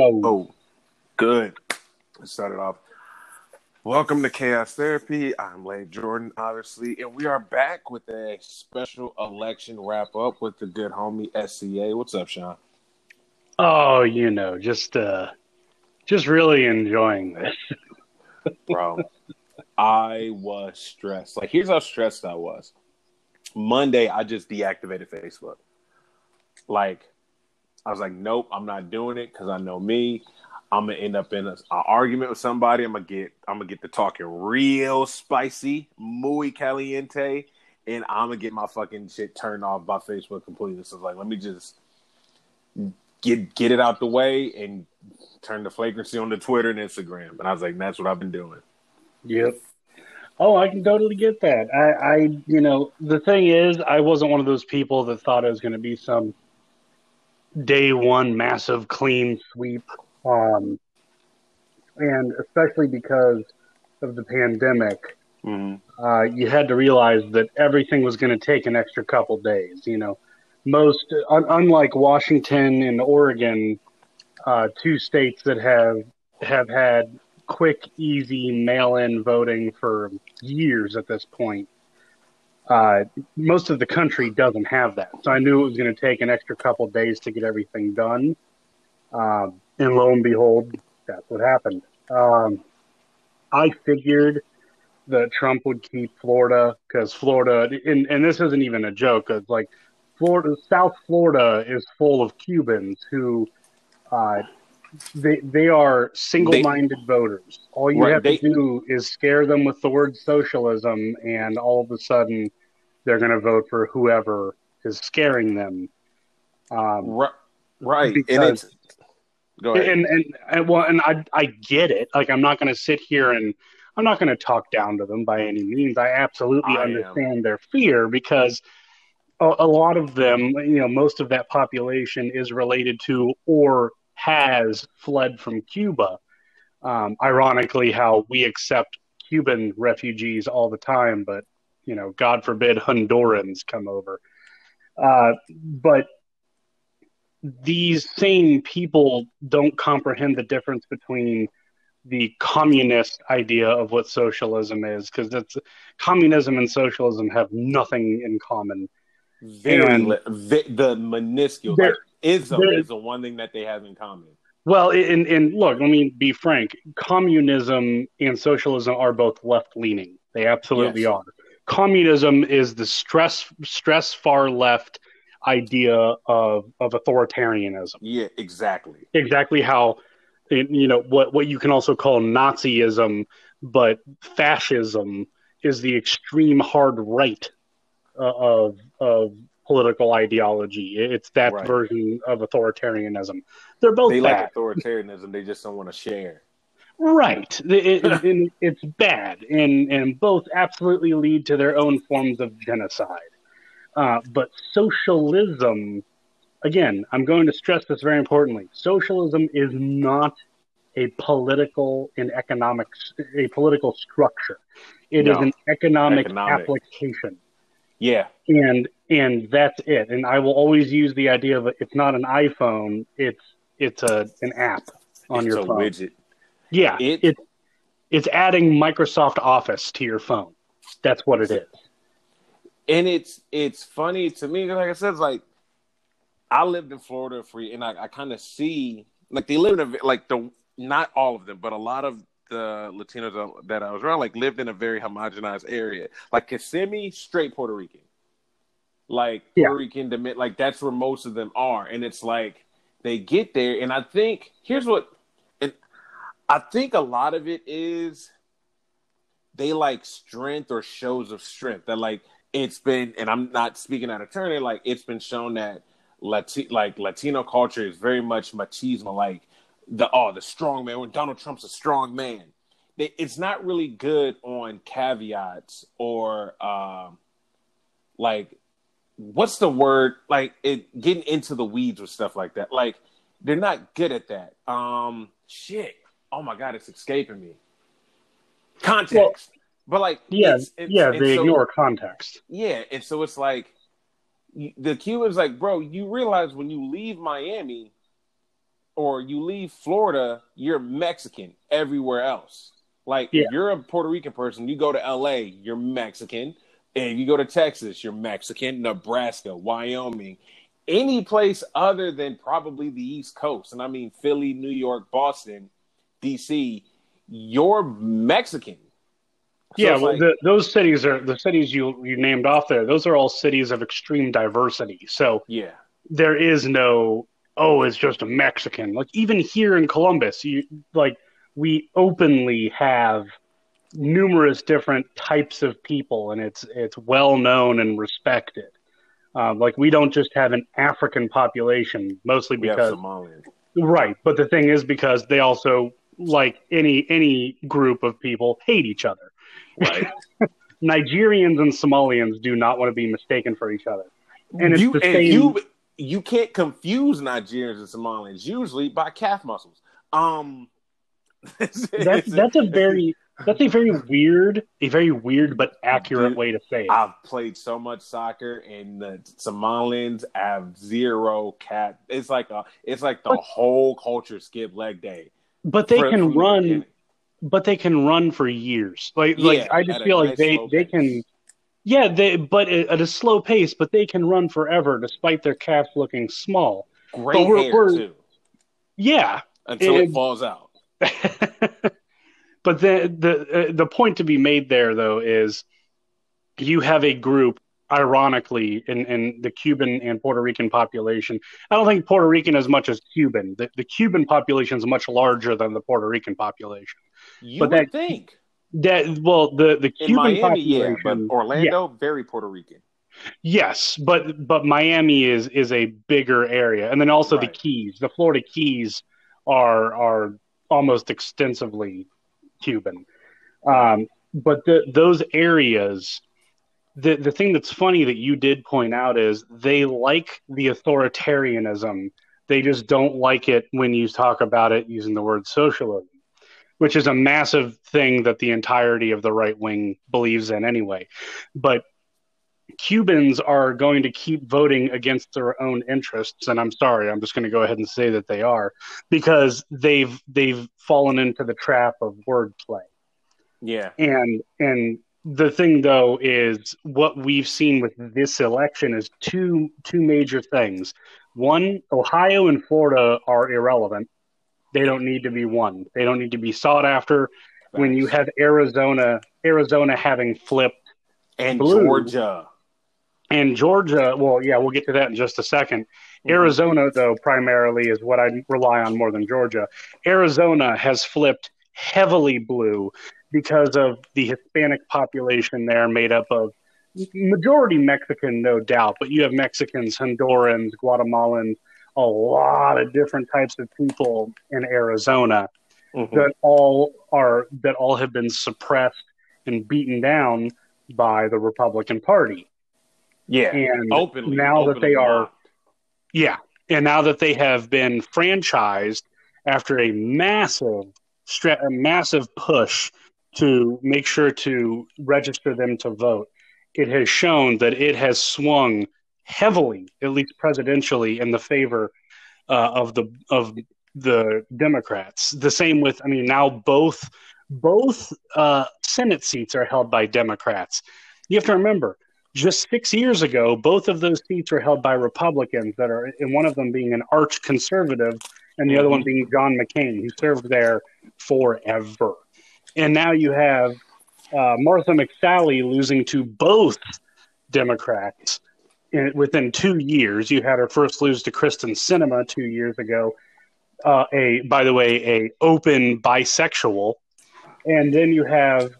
Oh, good. Let's start it off. Welcome to Chaos Therapy. I'm Lane Jordan, obviously, and we are back with a special election wrap up with the good homie SCA. What's up, Sean? Oh, you know, just uh just really enjoying this. Bro, I was stressed. Like, here's how stressed I was. Monday, I just deactivated Facebook. Like, I was like, nope, I'm not doing it because I know me. I'm gonna end up in an argument with somebody. I'm gonna get I'm gonna get the talking real spicy, muy caliente, and I'm gonna get my fucking shit turned off by Facebook completely. So like, let me just get get it out the way and turn the flagrancy on the Twitter and Instagram. And I was like, that's what I've been doing. Yep. Oh, I can totally get that. I, I, you know, the thing is, I wasn't one of those people that thought it was going to be some day one massive clean sweep. Um, and especially because of the pandemic, Mm-hmm. uh, you had to realize that everything was going to take an extra couple days. You know, most un- unlike Washington and Oregon, uh, two states that have have had quick, easy mail-in voting for years at this point. Uh, most of the country doesn't have that, so I knew it was going to take an extra couple days to get everything done. Um, and lo and behold, that's what happened. Um, I figured that Trump would keep Florida because Florida, and, and this isn't even a joke. It's like Florida, South Florida is full of Cubans who, uh, they they are single-minded voters. All you Right, have they- to do is scare them with the word socialism, and all of a sudden, they're going to vote for whoever is scaring them. Um, Right, right. and it's go ahead. and, and and well, and I I get it. Like I'm not going to sit here and I'm not going to talk down to them by any means. I absolutely I am. understand their fear because a, a lot of them, you know, most of that population is related to or has fled from Cuba. Um, ironically, how we accept Cuban refugees all the time, but you know, God forbid Hondurans come over. Uh, but these same people don't comprehend the difference between the communist idea of what socialism is because that's communism and socialism have nothing in common very and- li- the minuscule There- like, ism there- is the one thing that they have in common. well and, and look let me be frank communism and socialism are both left leaning they absolutely Yes. are communism is the stress stress far left idea of of authoritarianism Yeah, exactly. exactly how you know what what you can also call Nazism, but fascism is the extreme hard right uh, of of political ideology. It's that Right. version of authoritarianism. They're both They bad, like authoritarianism. They just don't want to share. Right? It- it- it- it's bad, and and both absolutely lead to their own forms of genocide. Uh, but socialism again, I'm going to stress this very importantly. Socialism is not a political and economic a political structure. It is No. an economic, Economic. application. Yeah, And and that's it. And I will always use the idea of it's not an iPhone, it's it's a an app on it's your phone. widget. Yeah. It- It, it's adding Microsoft Office to your phone. That's what it is. and it's it's funny to me. Like I said, it's like I lived in Florida for, and I, I kind of see like they live in a like the not all of them, but a lot of the Latinos that- I was around like lived in a very homogenized area. Like Kissimmee, straight Puerto Rican. Like Yeah. Puerto Rican, like that's where most of them are, and it's like they get there, and I think here's what, I think a lot of it is they like strength or shows of strength that like it's been and i'm not speaking out of turn like it's been shown that Lati- like latino culture is very much machismo like the oh the strong man when donald trump's a strong man. It's not really good on caveats or um like what's the word like it getting into the weeds with stuff like that. Like they're not good at that. Um shit oh my god it's escaping me context but like Yeah, it's- it's- yeah, they so- ignore context. yeah, and so it's like the Cubans like, bro, you realize when you leave Miami or you leave Florida, you're Mexican everywhere else. Like Yeah. if you're a Puerto Rican person, you go to LA, you're Mexican. And if you go to Texas, you're Mexican, Nebraska, Wyoming, any place other than probably the East Coast. And I mean Philly, New York, Boston, DC, you're Mexican. So yeah, well, like- the, those cities are the cities you you named off there. Those are all cities of extreme diversity. So yeah. there is no oh, it's just a Mexican. Like even here in Columbus, you like we openly have numerous different types of people, and it's it's well known and respected. Um, like we don't just have an African population, mostly because right. But the thing is, because they also like any any group of people hate each other. Right. Nigerians and Somalians do not want to be mistaken for each other. And it's you, the and same- you you can't confuse Nigerians and Somalians usually by calf muscles. Um, That's that's a very that's a very weird, a very weird but accurate way to say it. I've played so much soccer, and the Somalians have zero cat. It's like a it's like the whole culture skip leg day. But they can the run. But they can run for years. Like like I just feel like nice they they pace. can. Yeah, they but at a slow pace, but they can run forever despite their calves looking small. great we're- hair we're- too Yeah, until it and- falls out. but the the uh, the point to be made there though is you have a group ironically in, in the Cuban and Puerto Rican population. I don't think Puerto Rican as much as Cuban. The, the Cuban population is much larger than the Puerto Rican population. You but would that- think That well the the Cuban in Cuban Miami, yeah, but Orlando, very Puerto Rican. Yes, but but Miami is is a bigger area, and then also the Keys, the Florida Keys, are are almost extensively Cuban. Um, but the, those areas, the the thing that's funny that you did point out is they like the authoritarianism. They just don't like it when you talk about it using the word socialism, which is a massive thing that the entirety of the right wing believes in anyway. But Cubans are going to keep voting against their own interests, and I'm sorry, I'm just going to go ahead and say that they are because they've they've fallen into the trap of wordplay. Yeah, And and the thing though is what we've seen with this election is two two major things. One, Ohio and Florida are irrelevant. They don't need to be won. They don't need to be sought after. When you have Arizona, Arizona having flipped and blue. Georgia, and Georgia, well, yeah, we'll get to that in just a 2nd Mhm. Arizona, though, primarily is what I rely on more than Georgia. Arizona has flipped heavily blue because of the Hispanic population there, made up of majority Mexican, no doubt, but you have Mexicans, Hondurans, Guatemalans, a lot of different types of people in Arizona Mhm. that all are that all have been suppressed and beaten down by the Republican Party. yeah, And openly. now that openly they are mocked. yeah, and now that they have been franchised after a massive, stra- a massive push to make sure to register them to vote, it has shown that it has swung heavily, at least presidentially, in the favor uh, of the of the Democrats. The same with, I mean, now both both uh, Senate seats are held by Democrats. You have to remember, just six years ago, both of those seats were held by Republicans that are, and one of them being an arch conservative, and the other one being John McCain, who served there forever. And now you have uh, Martha McSally losing to both Democrats in, within two years. You had her first lose to Kyrsten Sinema two years ago. Uh, a, by the way, a open bisexual, and then you have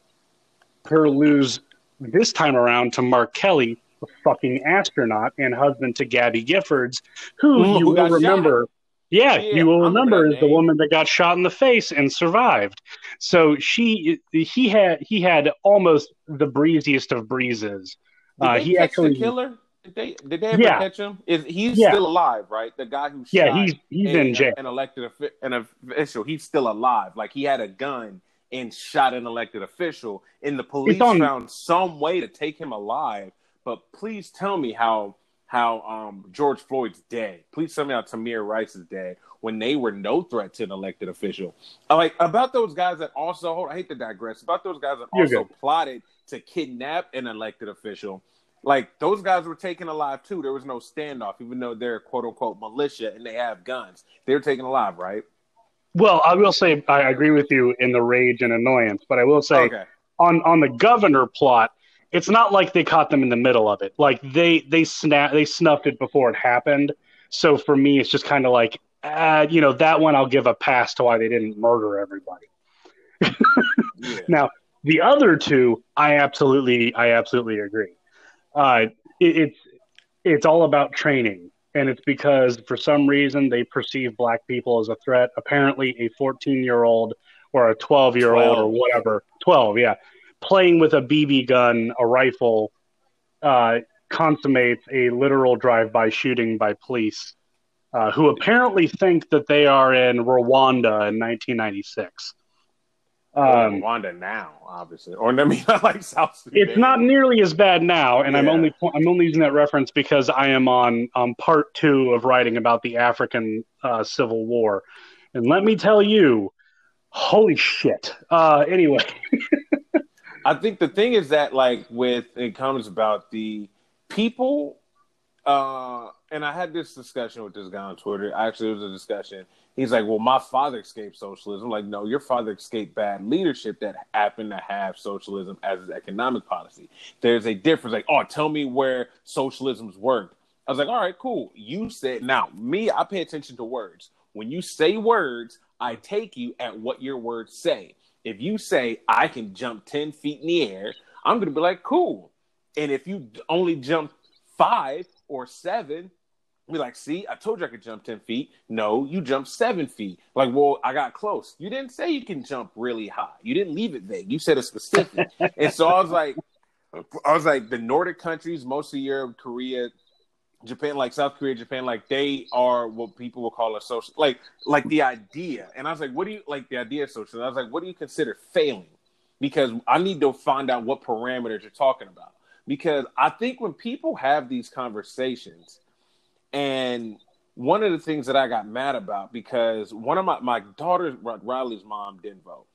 her lose this time around to Mark Kelly, a fucking astronaut and husband to Gabby Giffords, who Mm, you will remember. Yeah, Yeah, you will I remember is the woman that got shot in the face and survived. So she, he had, he had almost the breeziest of breezes. Did Uh, he catch actually, the killer? Did they? Did they ever Yeah. catch him? Is he's Yeah. still alive? Right, the guy who yeah, shot he's he's a- in jail. An elected an official. He's still alive. Like he had a gun and shot an elected official, and the police on- found some way to take him alive. But please tell me how how um, George Floyd's dead. Please tell me how Tamir Rice is dead when they were no threat to an elected official. Uh, like about those guys that also hold, I hate to digress about those guys that You're also good. plotted to kidnap an elected official. Like those guys were taken alive too. There was no standoff, even though they're quote unquote militia and they have guns. They were taken alive, right? Well, I will say I agree with you in the rage and annoyance, but I will say okay. on on the governor plot, it's not like they caught them in the middle of it. Like they they snap they snuffed it before it happened. So for me, it's just kind of like, uh, you know, that one I'll give a pass to why they didn't murder everybody. Yeah. Now the other two, I absolutely I absolutely agree. Uh, it, it's it's all about training, and it's because for some reason they perceive black people as a threat. Apparently, a 14 year old or a 12 year old or whatever, 12, yeah, playing with a BB gun, a rifle, uh, consummates a literal drive by shooting by police. Uh, who apparently think that they are in Rwanda in 1996. Um, Wanda now, obviously, or I mean, like South Sudan. it's not nearly as bad now, and I'm only I'm only using that reference because I am on um, part two of writing about the African uh, Civil War, and let me tell you, holy shit. Uh, anyway, I think the thing is that like with it comes about the people uh and I had this discussion with this guy on Twitter. Actually, it was a discussion. He's like, "Well, my father escaped socialism." I'm like, no, your father escaped bad leadership that happened to have socialism as his economic policy. There's a difference. Like, oh, tell me where socialism's worked. I was like, all right, cool. You said now me. I pay attention to words. When you say words, I take you at what your words say. If you say I can jump ten feet in the air, I'm gonna be like, cool. And if you only jump five or seven, be like, see, I told you I could jump 10 feet. No, you jumped seven feet. Like, well, I got close. You didn't say you can jump really high. You didn't leave it vague. You said a specific. and so I was like, I was like, the Nordic countries, most of Europe, Korea, Japan, like South Korea, Japan, like they are what people will call a social, like, like the idea. And I was like, what do you like the idea of social? I was like, what do you consider failing? Because I need to find out what parameters you're talking about. Because I think when people have these conversations, and one of the things that I got mad about because one of my my daughter Riley's mom didn't vote,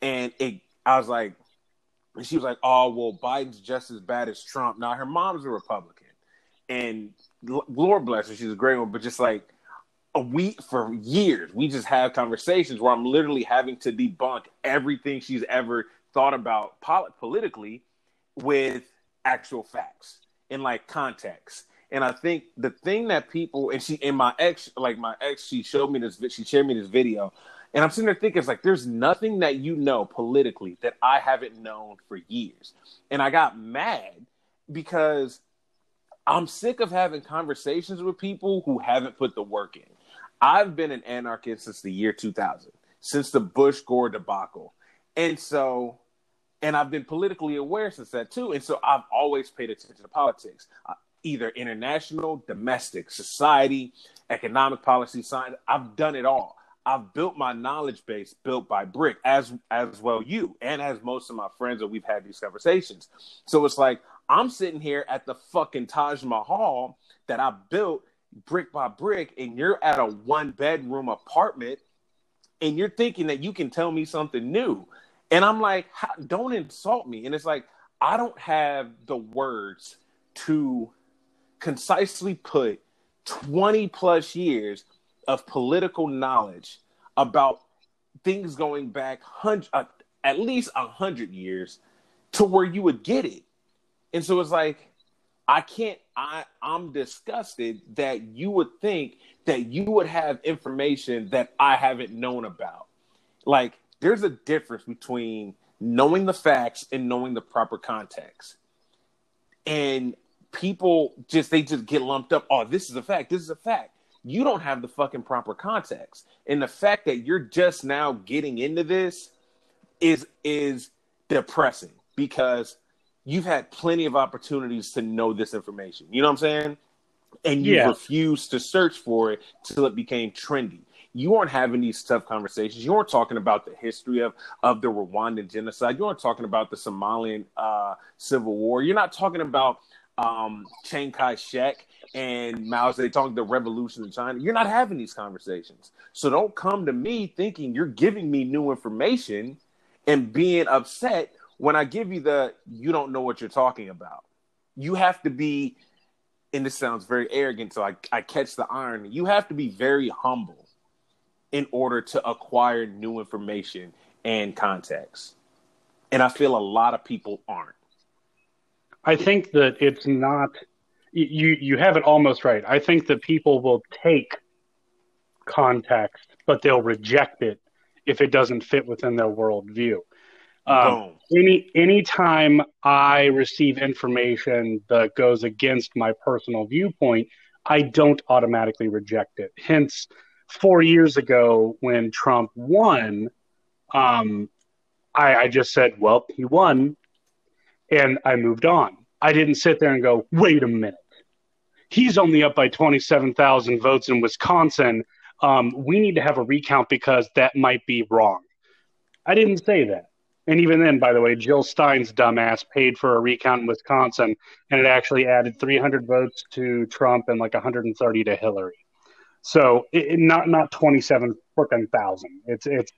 and it I was like, and she was like, oh well, Biden's just as bad as Trump. Now her mom's a Republican, and Lord bless her, she's a great one, but just like a week for years, we just have conversations where I'm literally having to debunk everything she's ever thought about pol- politically with actual facts and like context. And I think the thing that people and she and my ex, like my ex, she showed me this. She shared me this video, and I'm sitting there thinking, it's like there's nothing that you know politically that I haven't known for years. And I got mad because I'm sick of having conversations with people who haven't put the work in. I've been an anarchist since the year 2000, since the Bush Gore debacle, and so and I've been politically aware since that too. And so I've always paid attention to politics, uh, either international, domestic, society, economic policy, science. I've done it all. I've built my knowledge base built by brick, as as well you, and as most of my friends that we've had these conversations. So it's like I'm sitting here at the fucking Taj Mahal that I built brick by brick, and you're at a one bedroom apartment, and you're thinking that you can tell me something new. And I'm like, don't insult me. And it's like, I don't have the words to concisely put 20 plus years of political knowledge about things going back hundred, uh, at least a hundred years to where you would get it. And so it's like, I can't, I, I'm disgusted that you would think that you would have information that I haven't known about. Like, there's a difference between knowing the facts and knowing the proper context. And people just, they just get lumped up. Oh, this is a fact. This is a fact. You don't have the fucking proper context. And the fact that you're just now getting into this is, is depressing because you've had plenty of opportunities to know this information. You know what I'm saying? And you Yeah. refused to search for it till it became trendy. You aren't having these tough conversations. You aren't talking about the history of, of the Rwandan genocide. You aren't talking about the Somalian uh, civil war. You're not talking about um, Chiang Kai shek and Mao Zedong, the revolution in China. You're not having these conversations. So don't come to me thinking you're giving me new information and being upset when I give you the you don't know what you're talking about. You have to be, and this sounds very arrogant, so I, I catch the irony. You have to be very humble in order to acquire new information and context. And I feel a lot of people aren't. I think that it's not you you have it almost right. I think that people will take context, but they'll reject it if it doesn't fit within their worldview. Um, any anytime I receive information that goes against my personal viewpoint, I don't automatically reject it. Hence, four years ago when Trump won, um, I, I just said, "Well, he won," and I moved on. I didn't sit there and go, "Wait a minute, he's only up by twenty-seven thousand votes in Wisconsin. Um, we need to have a recount because that might be wrong." I didn't say that. And even then, by the way, Jill Stein's dumbass paid for a recount in Wisconsin, and it actually added 300 votes to Trump and like 130 to Hillary. So it, not not 27 freaking thousand. It's it's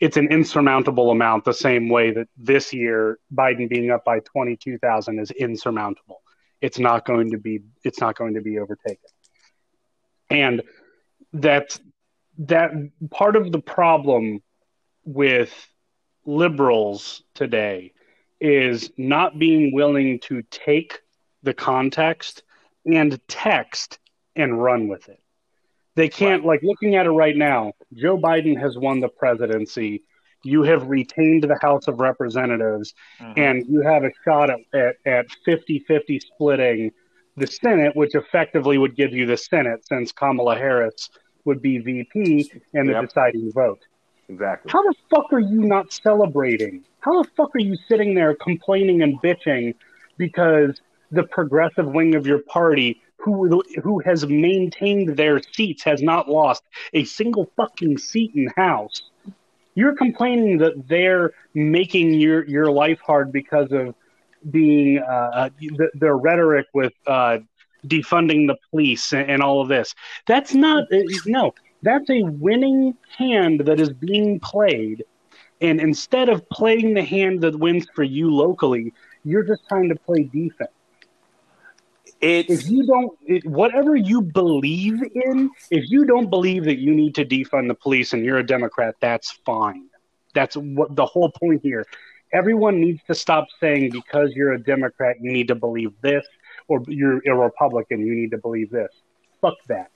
it's an insurmountable amount. The same way that this year Biden being up by 22,000 is insurmountable. It's not going to be it's not going to be overtaken. And that's that part of the problem with liberals today is not being willing to take the context and text and run with it. They can't, like, looking at it right now, Joe Biden has won the presidency. You have retained the House of Representatives, mm-hmm. and you have a shot at, at, at 50-50 splitting the Senate, which effectively would give you the Senate since Kamala Harris would be VP and the yep. deciding vote. Exactly. How the fuck are you not celebrating? How the fuck are you sitting there complaining and bitching because the progressive wing of your party, who who has maintained their seats, has not lost a single fucking seat in House? You're complaining that they're making your your life hard because of being uh, uh the, their rhetoric with uh, defunding the police and, and all of this. That's not uh, no. That's a winning hand that is being played. And instead of playing the hand that wins for you locally, you're just trying to play defense. It's, if you don't, it, whatever you believe in, if you don't believe that you need to defund the police and you're a Democrat, that's fine. That's what the whole point here. Everyone needs to stop saying because you're a Democrat, you need to believe this, or you're a Republican, you need to believe this. Fuck that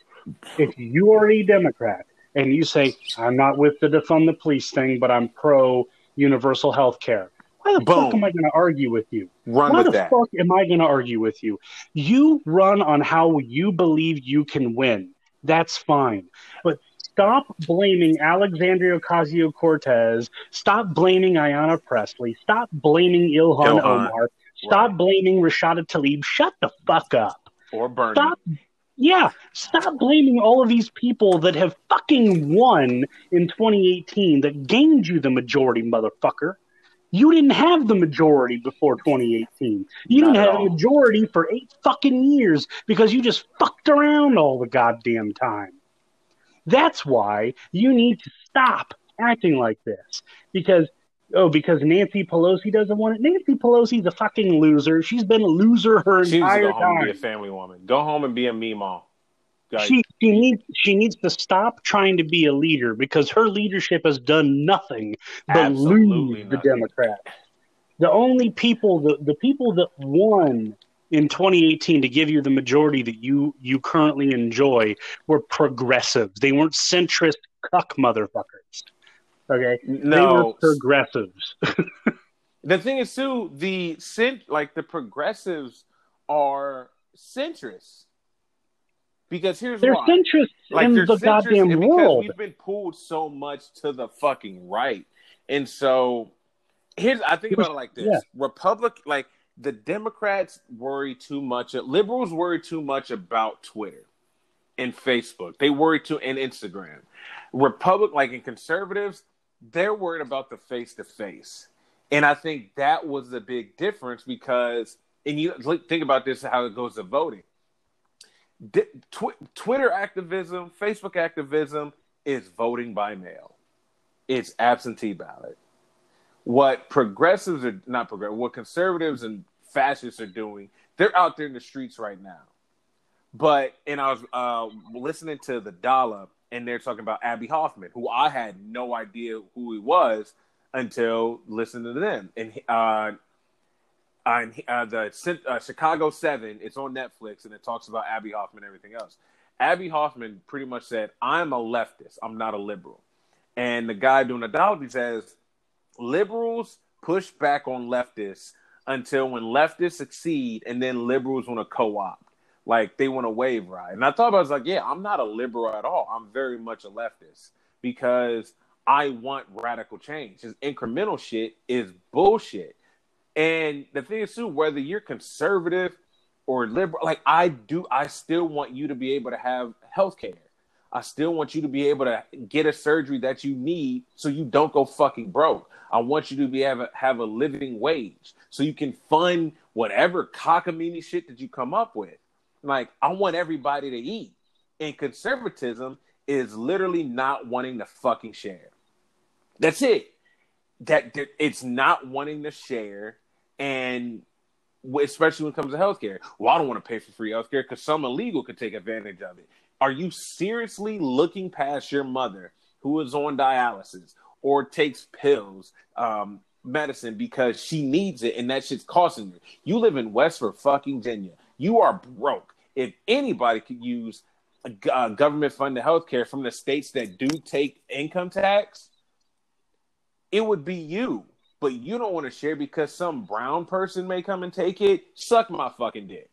if you are a Democrat and you say, I'm not with the defund the police thing, but I'm pro universal health care, why the Boom. fuck am I going to argue with you? Run why the that. fuck am I going to argue with you? You run on how you believe you can win. That's fine. But stop blaming Alexandria Ocasio Cortez. Stop blaming Ayanna Pressley. Stop blaming Ilhan, Ilhan. Omar. Stop right. blaming Rashida Tlaib. Shut the fuck up. Or Bernie. Stop yeah, stop blaming all of these people that have fucking won in 2018 that gained you the majority, motherfucker. You didn't have the majority before 2018. You Not didn't have a majority for eight fucking years because you just fucked around all the goddamn time. That's why you need to stop acting like this because oh, because Nancy Pelosi doesn't want it. Nancy Pelosi's a fucking loser. She's been a loser her she entire go home time. And be a family woman. Go home and be a mom. She she needs she needs to stop trying to be a leader because her leadership has done nothing but lose the Democrats. The only people the, the people that won in 2018 to give you the majority that you you currently enjoy were progressives. They weren't centrist cuck motherfuckers. Okay, no, progressives. the thing is, too, the cent like the progressives are centrists. Because here's they're why. centrists like, in the goddamn world. We've been pulled so much to the fucking right, and so here's I think about it like this: yeah. Republic, like the Democrats worry too much. Liberals worry too much about Twitter and Facebook. They worry too and Instagram. Republic, like in conservatives, they're worried about the face to face. And I think that was the big difference because, and you think about this, how it goes to voting. tw- Twitter activism, Facebook activism is voting by mail. It's absentee ballot. What progressives are not progressive, what conservatives and fascists are doing, they're out there in the streets right now. But and I was uh, listening to the Dollop, and they're talking about Abbie Hoffman, who I had no idea who he was until listening to them. And uh, uh, the uh, Chicago Seven. It's on Netflix, and it talks about Abbie Hoffman and everything else. Abbie Hoffman pretty much said, "I'm a leftist. I'm not a liberal." And the guy doing the dialogue says, "Liberals push back on leftists until when leftists succeed, and then liberals want to co-opt, like they want to wave ride." And I thought I was like, "Yeah, I'm not a liberal at all. I'm very much a leftist because." I want radical change. His incremental shit is bullshit and the thing is too, whether you're conservative or liberal, like I do, I still want you to be able to have health care. I still want you to be able to get a surgery that you need so you don't go fucking broke. I want you to be able to have a living wage so you can fund whatever cockamamie shit that you come up with. Like I want everybody to eat. And conservatism is literally not wanting to fucking share. That's it. That, that it's not wanting to share and especially when it comes to healthcare. Well, I don't want to pay for free healthcare because some illegal could take advantage of it. Are you seriously looking past your mother who is on dialysis or takes pills, um, medicine because she needs it and that shit's costing you? You live in West for fucking Virginia. You are broke. If anybody could use uh, government funded healthcare from the states that do take income tax, it would be you but you don't want to share because some brown person may come and take it, suck my fucking dick.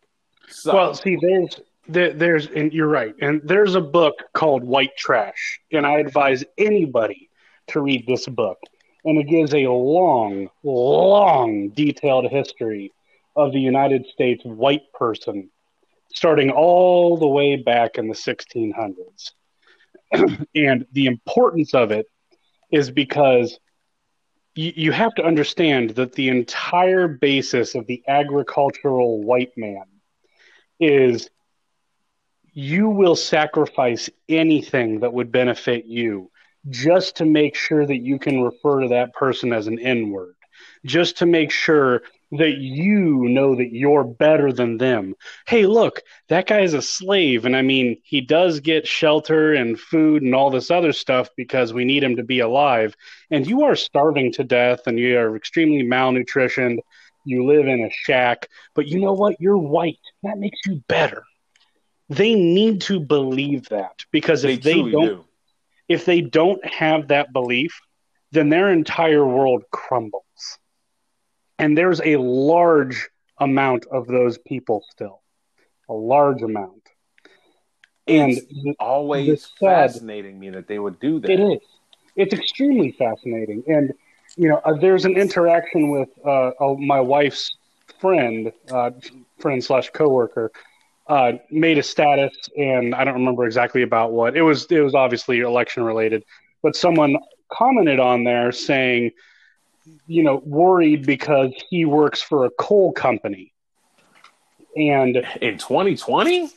Suck. Well, see, there's there, there's and you're right, and there's a book called White Trash, and I advise anybody to read this book, and it gives a long, long, detailed history of the United States white person, starting all the way back in the 1600s, and the importance of it is because you, you have to understand that the entire basis of the agricultural white man is you will sacrifice anything that would benefit you just to make sure that you can refer to that person as an N word, just to make sure that you know that you're better than them. Hey, look, that guy is a slave. And I mean, he does get shelter and food and all this other stuff because we need him to be alive. And you are starving to death and you are extremely malnutritioned. You live in a shack. But you know what? You're white. That makes you better. They need to believe that because if they, they don't, do. if they don't have that belief, then their entire world crumbles and there's a large amount of those people still, a large amount. And it's always sad, fascinating me that they would do that. It is. It's extremely fascinating. And, you know, uh, there's an interaction with uh, uh, my wife's friend, uh, friend slash coworker, uh, made a status, and I don't remember exactly about what. It was it was obviously election related, but someone commented on there saying, you know, worried because he works for a coal company. And in 2020?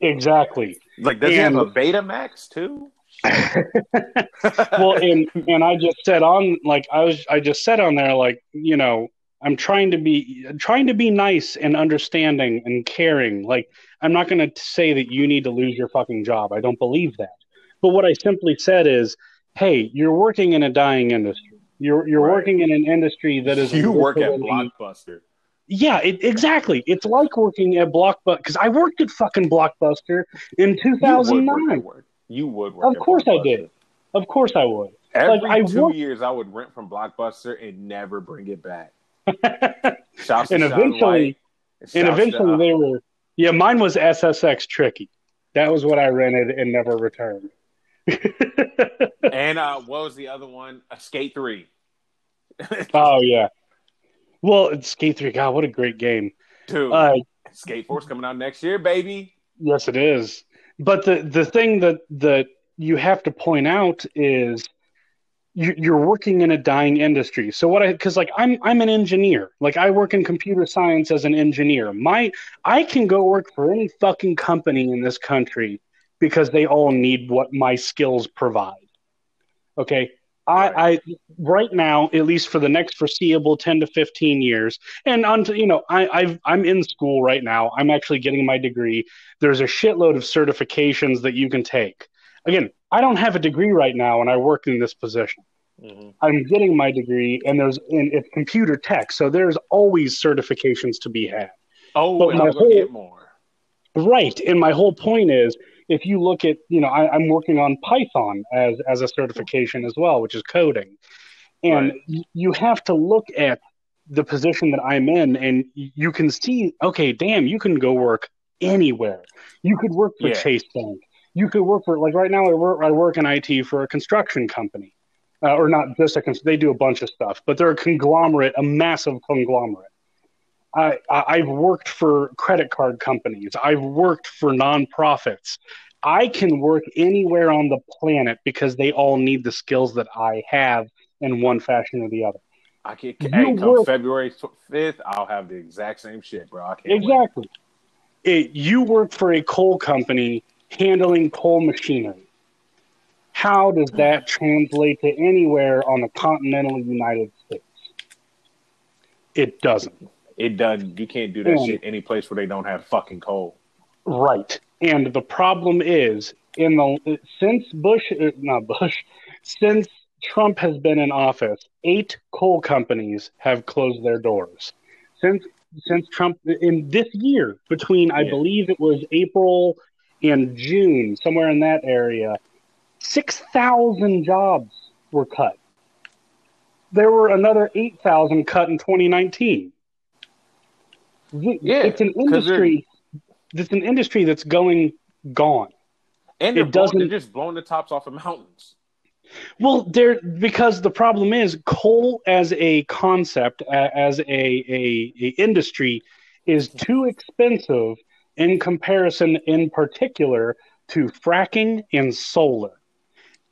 Exactly. Like, does and, he have a Betamax too? well, and and I just said on like I was I just said on there like you know I'm trying to be trying to be nice and understanding and caring. Like I'm not going to say that you need to lose your fucking job. I don't believe that. But what I simply said is, hey, you're working in a dying industry. You're you're right. working in an industry that is you work at Blockbuster. Yeah, it, exactly. It's like working at Blockbuster because I worked at fucking Blockbuster in 2009. You would work. You would work Of course I did. Of course I would. Every like, two worked... years, I would rent from Blockbuster and never bring it back. and eventually, and eventually uh, they were. Yeah, mine was SSX Tricky. That was what I rented and never returned. and uh, what was the other one? Skate Three. oh yeah. Well, Skate Three. God, what a great game, dude. Uh, Skate Four coming out next year, baby. Yes, it is. But the the thing that that you have to point out is you- you're working in a dying industry. So what I because like I'm I'm an engineer. Like I work in computer science as an engineer. My I can go work for any fucking company in this country because they all need what my skills provide. Okay. I, I right now, at least for the next foreseeable ten to fifteen years, and on to, you know, I, I've I'm in school right now. I'm actually getting my degree. There's a shitload of certifications that you can take. Again, I don't have a degree right now, and I work in this position. Mhm. I'm getting my degree, and there's and it's computer tech, so there's always certifications to be had. Oh, But and my whole- get more. Right, and my whole point is, if you look at, you know, I, I'm working on Python as as a certification as well, which is coding, and Right. you have to look at the position that I'm in, and you can see, okay, damn, you can go work anywhere. You could work for Yeah. Chase Bank. You could work for, like right now, I work I work in IT for a construction company, uh, or not just a, they do a bunch of stuff, but they're a conglomerate, a massive conglomerate. I, I've worked for credit card companies. I've worked for nonprofits. I can work anywhere on the planet because they all need the skills that I have in one fashion or the other. I can. Hey, come work- February fifth, I'll have the exact same shit, bro. I can't. Exactly. It, you work for a coal company handling coal machinery. How does that translate to anywhere on the continental United States? It doesn't. It doesn't. You can't do that Mm. shit any place where they don't have fucking coal. Right. And the problem is in the since Bush uh, not Bush since Trump has been in office, eight coal companies have closed their doors. Since since Trump in this year between I Yeah. believe it was April and June, somewhere in that area, 6,000 jobs were cut. There were another 8,000 cut in 2019. Yeah, it's an industry. It's an industry that's going gone. And It doesn't- they're just blowing the tops off of mountains. Well, there because the problem is coal as a concept, as a, a, a industry, is too expensive in comparison, in particular, to fracking and solar.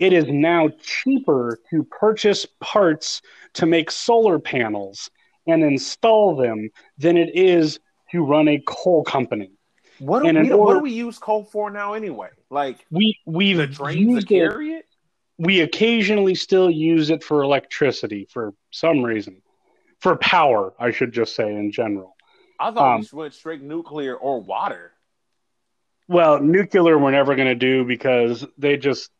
It is now cheaper to purchase parts to make solar panels and install them than it is to run a coal company. What do, we, what do we use coal for now anyway? Like We we've the trains to carry it? we occasionally still use it for electricity for some reason for power i should just say in general I thought Um, we went straight nuclear or water. well nuclear we're never going to do because they just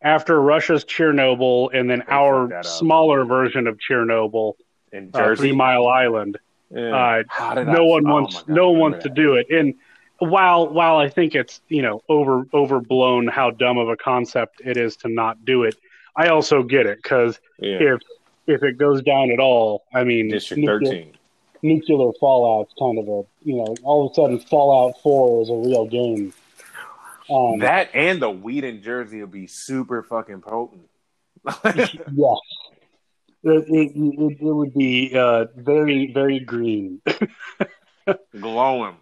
after russia's chernobyl and then fucked our smaller version of chernobyl In uh, Jersey, three mile island Yeah. uh, no I- one oh wants God, no one remember wants to do it and while while i think it's you know over overblown how dumb of a concept it is to not do it i also get it because Yeah. if if it goes down at all, I mean, District nuclear, thirteen. nuclear fallout's kind of a you know all of a sudden Fallout Four is a real game. Um, That and the weed in Jersey will be super fucking potent. yes, it, it, it, would be uh, very very green. Glowing.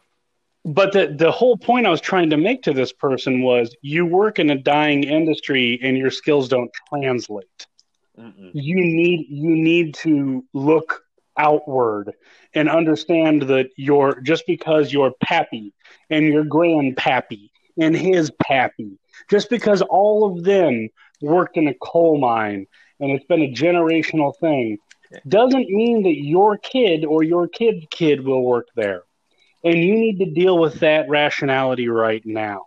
But the the whole point I was trying to make to this person was you work in a dying industry and your skills don't translate. Mm-mm. you need you need to look outward and understand that you're just because your pappy and your grandpappy and his pappy just because all of them worked in a coal mine and it's been a generational thing doesn't mean that your kid or your kid's kid will work there. And you need to deal with that rationality right now.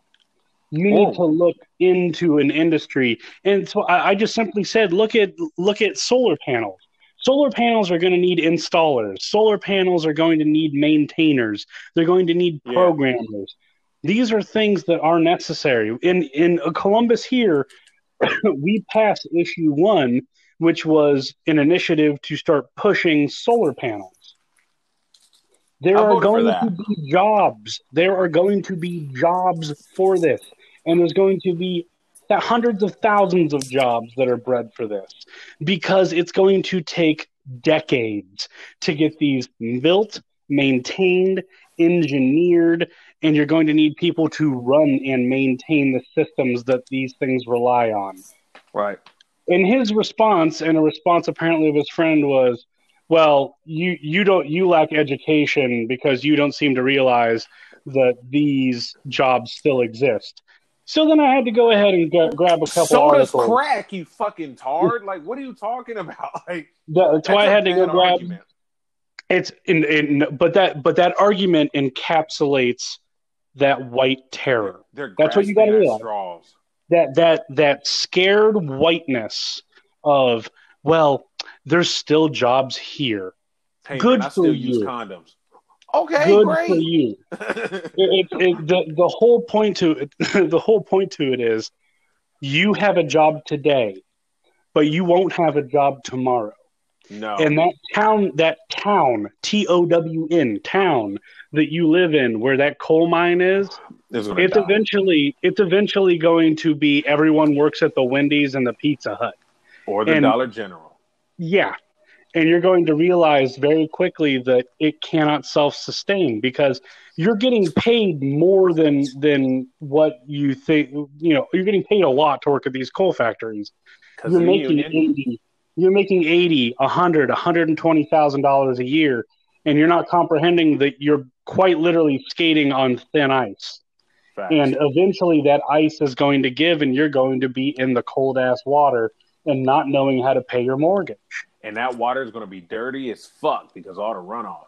You need Oh. to look into an industry. And so I, I just simply said look at look at solar panels. Solar panels are going to need installers. Solar panels are going to need maintainers. They're going to need Yeah. programmers. These are things that are necessary. In in columbus here we passed issue one which was an initiative to start pushing solar panels. There I are going to be jobs. There are going to be jobs for this. And there's going to be hundreds of thousands of jobs that are bred for this because it's going to take decades to get these built, maintained, engineered, and you're going to need people to run and maintain the systems that these things rely on. Right. And his response, and a response apparently of his friend was, "Well, you you don't you lack education because you don't seem to realize that these jobs still exist." So then I had to go ahead and g- grab a couple So does crack, you fucking tard. Like, what are you talking about? Like, That's why I a had to go grab. argument. It's in, in but that but that argument encapsulates that white terror. That's what you gotta at realize. Straws. That that that scared whiteness of well, there's still jobs here. Hey, Good man, for you. condoms. Okay, Good great. for you. It, it, it, the the whole point to it, the whole point to it is, you have a job today, but you won't have a job tomorrow. No, And that town, that town, T O W N, town that you live in, where that coal mine is, It's it's die. eventually it's eventually going to be everyone works at the Wendy's and the Pizza Hut. or the and- Dollar General. Yeah. And you're going to realize very quickly that it cannot self-sustain because you're getting paid more than than what you think. You know, you're getting paid a lot to work at these coal factories. Because You're making union, eighty. You're making eighty, a hundred, a hundred and twenty thousand dollars a year, and you're not comprehending that you're quite literally skating on thin ice. facts. And eventually, that ice is going to give, and you're going to be in the cold ass water and not knowing how to pay your mortgage. and that water is going to be dirty as fuck because all the runoff.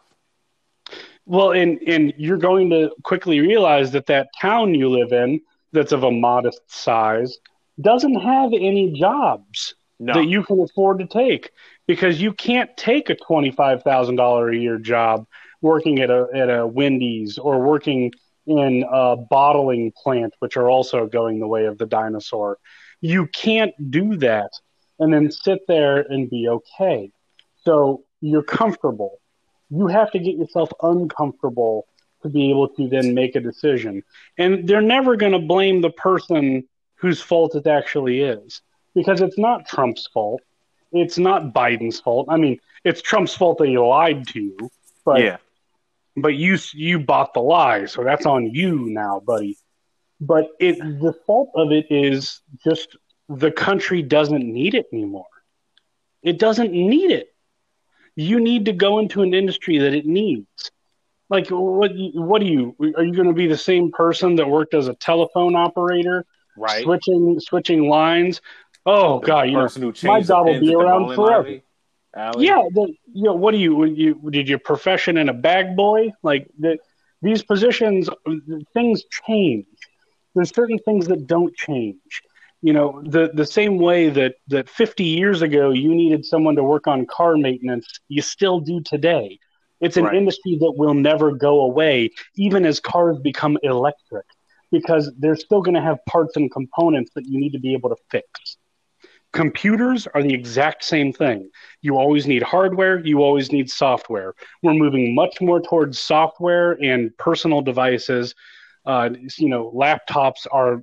Well, and and you're going to quickly realize that that town you live in, that's of a modest size, doesn't have any jobs No, that you can afford to take because you can't take a twenty five thousand dollar a year job working at a at a Wendy's or working in a bottling plant, which are also going the way of the dinosaur. You can't do that and then sit there and be okay. So you're comfortable. You have to get yourself uncomfortable to be able to then make a decision. And they're never going to blame the person whose fault it actually is because it's not Trump's fault. It's not Biden's fault. I mean, it's Trump's fault that he lied to you, but yeah, but you you bought the lie, so that's on you now, buddy. But it the fault of it is just the country doesn't need it anymore. It doesn't need it. You need to go into an industry that it needs. Like what? What do you? Are you going to be the same person that worked as a telephone operator, right. switching switching lines? Oh The God, you know, my job will be around forever. Yeah, the, you know, what do you, you did your profession in a bag boy? Like the, these positions, things change. There's certain things that don't change. You know, the the same way that that 50 years ago you needed someone to work on car maintenance, you still do today. It's an Right. industry that will never go away, even as cars become electric, because they're still going to have parts and components that you need to be able to fix. Computers are the exact same thing. You always need hardware, you always need software. We're moving much more towards software and personal devices. Uh, you know, laptops are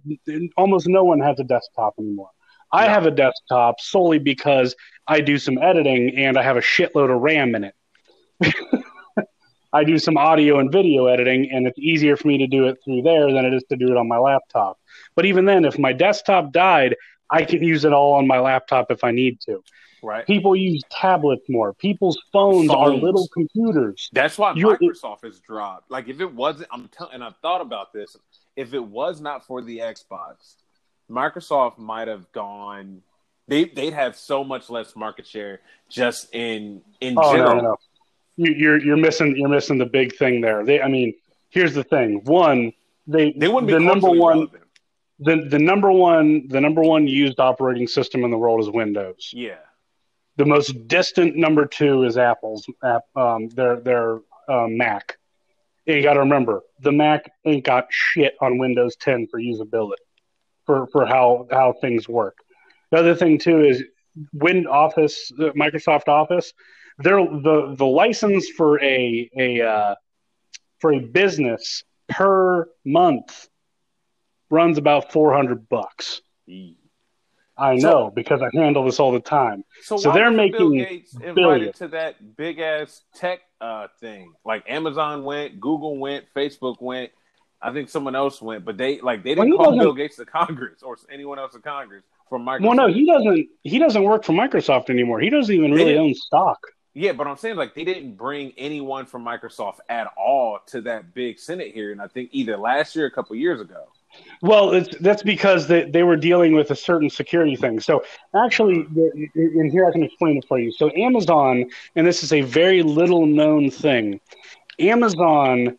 almost no one has a desktop anymore. I have a desktop solely because I do some editing and I have a shitload of RAM in it. I do some audio and video editing, and it's easier for me to do it through there than it is to do it on my laptop. But even then, if my desktop died, I can use it all on my laptop if I need to. right. People use tablets more. People's phones, are little computers. That's why You're- Microsoft has dropped. Like if it wasn't, I'm telling, and I've thought about this. If it was not for the Xbox, Microsoft might have gone. They they'd have so much less market share just in in Oh general. no, no. You, you're you're missing you're missing the big thing there. They, I mean, here's the thing. One, they They wouldn't be the number one relevant. The the number one the number one used operating system in the world is Windows. Yeah, The most distant number two is Apple's app, um, their their uh, Mac. And you got to remember, the Mac ain't got shit on Windows 10 for usability, for for how how things work. The other thing too is Win Office, uh, Microsoft Office. They're the the license for a a uh, for a business per month runs about 400 bucks. I So- know because I handle this all the time. So, So they're wasn't Bill making Gates invited billions. to that big ass tech uh, thing. Like Amazon went, Google went, Facebook went. I think someone else went, but they like they didn't he call Bill Gates to Congress or anyone else to Congress. from Microsoft. Well, no, he doesn't. He doesn't work for Microsoft anymore. He doesn't even really own stock. Yeah, but I'm saying like they didn't bring anyone from Microsoft at all to that big Senate hearing. I think either last year, or a couple years ago. Well, it's, that's because they, they were dealing with a certain security thing. So actually, and here I can explain it for you. So Amazon, and this is a very little known thing, Amazon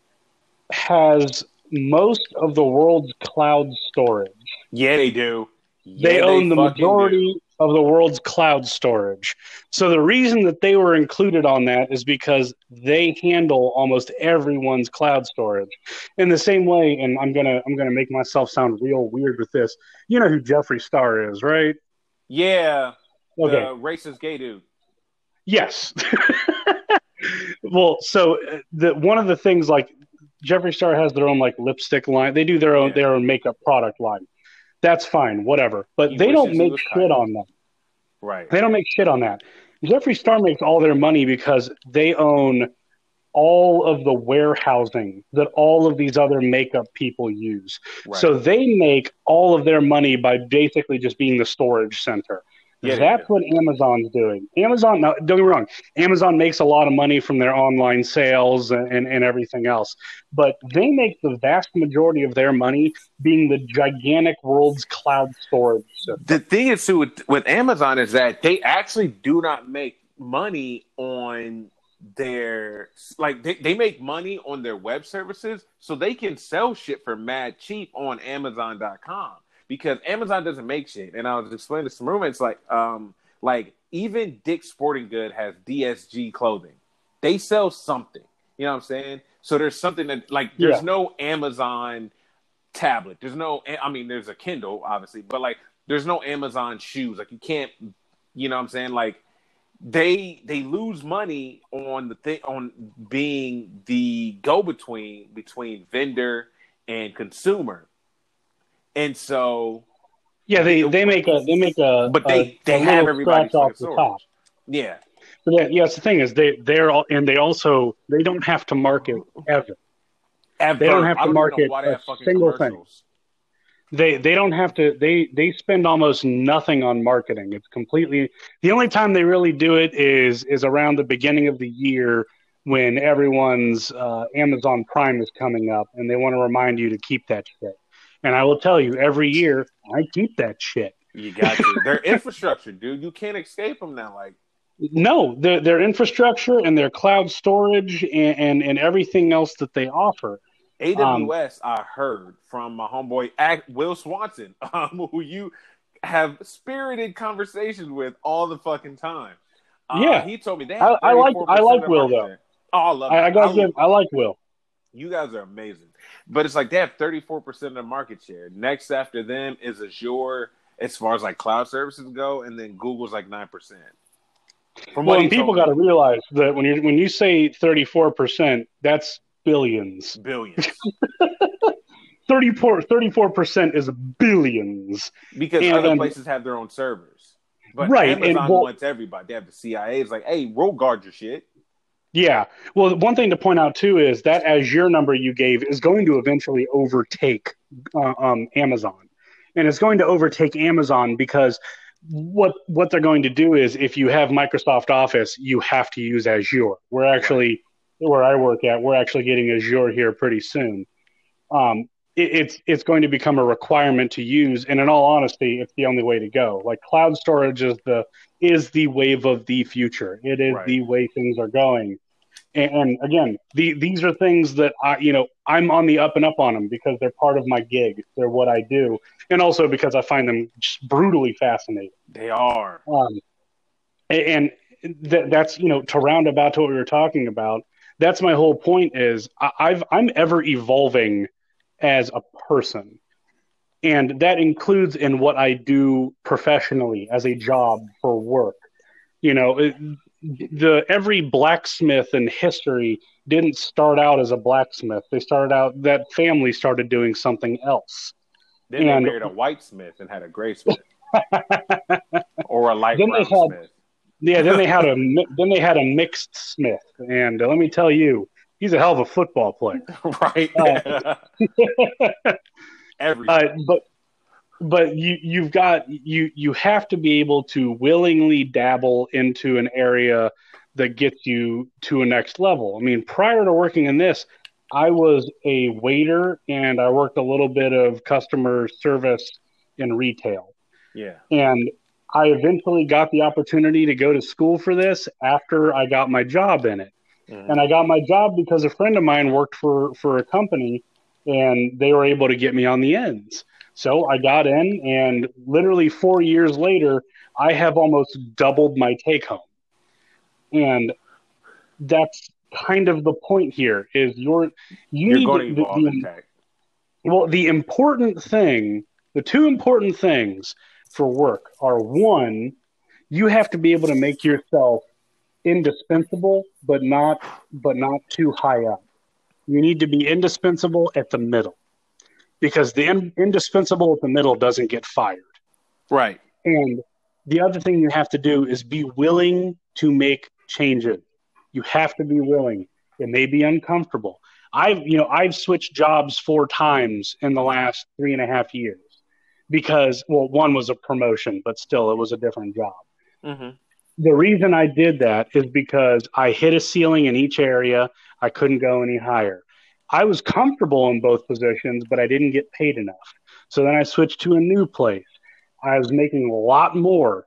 has most of the world's cloud storage. Yeah, they do. Yeah, they own they the majority do. Of the world's cloud storage. So the reason that they were included on that is because they handle almost everyone's cloud storage. In the same way, and I'm gonna I'm gonna make myself sound real weird with this. You know who Jeffree Star is, right? Yeah. Okay. The racist gay dude. Yes. well, so uh, the one of the things like Jeffree Star has their own like lipstick line. They do their own yeah. their own makeup product line. That's fine, whatever. But he they don't make shit on them. Right. They don't make shit on that. Jeffree Star makes all their money because they own all of the warehousing that all of these other makeup people use. Right. So they make all of their money by basically just being the storage center. Yeah, That's what Amazon's doing. Amazon, now, don't get me wrong, Amazon makes a lot of money from their online sales and, and, and, everything else, but they make the vast majority of their money being the gigantic world's cloud storage system. The thing is, too, with, with Amazon is that they actually do not make money on their like they, they make money on their web services so they can sell shit for mad cheap on amazon.com because Amazon doesn't make shit. And I was explaining to some roommates like, um, like even Dick's Sporting Good has DSG clothing. They sell something. You know what I'm saying? So there's something that like there's yeah. no Amazon tablet. There's no I mean there's a Kindle obviously, but like there's no Amazon shoes. Like you can't you know what I'm saying? Like they they lose money on the thing on being the go between between vendor and consumer and so yeah, they they make a they make a but they they a have everybody off the top. Yeah. But that's the thing is they they're all and they also they don't have to market ever. ever. They don't have to market a single thing. They they don't have to they they spend almost nothing on marketing. It's completely the only time they really do it is is around the beginning of the year when everyone's uh, Amazon Prime is coming up and they want to remind you to keep that shit. And I will tell you, every year I keep that shit. You got to. Their infrastructure, dude. You can't escape them now. Like, no, their their infrastructure and their cloud storage and and, and everything else that they offer. AWS, um, I heard from my homeboy Will Swanson, um, who you have spirited conversations with all the fucking time. Uh, yeah, he told me that. I, I like I like Will though. Oh, I love. I, I gotta give. I like Will. You guys are amazing. But it's like they have 34% of the market share. Next after them is Azure as far as like cloud services go, and then Google's like 9%. From well, and people got to realize that when you when you say 34%, that's billions. Billions. 34 percent is billions because and, other places have their own servers. But right, Amazon and, well, wants everybody. They have the CIA. It's like, hey, roll guard your shit. Yeah. Well, one thing to point out too is that Azure number you gave is going to eventually overtake uh, um, Amazon, and it's going to overtake Amazon because what what they're going to do is if you have Microsoft Office, you have to use Azure. We're actually right. where I work at, we're actually getting Azure here pretty soon. Um, it, it's it's going to become a requirement to use, and in all honesty, it's the only way to go. Like cloud storage is the is the wave of the future. It is right. the way things are going. And, again, the, these are things that I, you know, I'm on the up and up on them because they're part of my gig. They're what I do, and also because I find them just brutally fascinating. They are. Um, and th- that's you know to round about to what we were talking about. That's my whole point. Is I- I've I'm ever evolving as a person, and that includes in what I do professionally as a job for work. You know, it, the every blacksmith in history didn't start out as a blacksmith. They started out that family started doing something else. Then and, they married a white smith and had a gray smith, or a light brown had, smith. Yeah, then they had a then they had a mixed smith, and uh, let me tell you, he's a hell of a football player, right? Uh, Every uh, but but you you've got you you have to be able to willingly dabble into an area that gets you to a next level. I mean, prior to working in this, I was a waiter and I worked a little bit of customer service in retail. Yeah. And I eventually got the opportunity to go to school for this after I got my job in it. Mm-hmm. And I got my job because a friend of mine worked for for a company and they were able to get me on the ends. So I got in and literally 4 years later I have almost doubled my take home. And that's kind of the point here is you're you you're need going to evolve the, the, well the important thing the two important things for work are one you have to be able to make yourself indispensable but not but not too high up. You need to be indispensable at the middle because the in, indispensable at the middle doesn't get fired right and the other thing you have to do is be willing to make changes you have to be willing. It may be uncomfortable. I've you know I've switched jobs four times in the last three and a half years because well one was a promotion, but still it was a different job. Mm-hmm. The reason I did that is because I hit a ceiling in each area. I couldn't go any higher. I was comfortable in both positions, but I didn't get paid enough. So then I switched to a new place. I was making a lot more,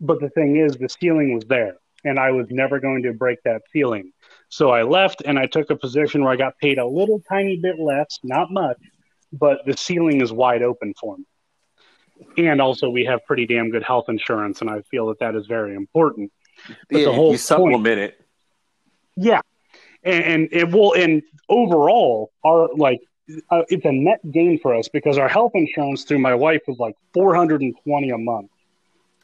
but the thing is, the ceiling was there and I was never going to break that ceiling. So I left and I took a position where I got paid a little tiny bit less, not much, but the ceiling is wide open for me. And also, we have pretty damn good health insurance, and I feel that that is very important. But yeah, the whole you supplement point, it. Yeah, and, and it will. And overall, our like uh, it's a net gain for us because our health insurance through my wife was like 420 a month,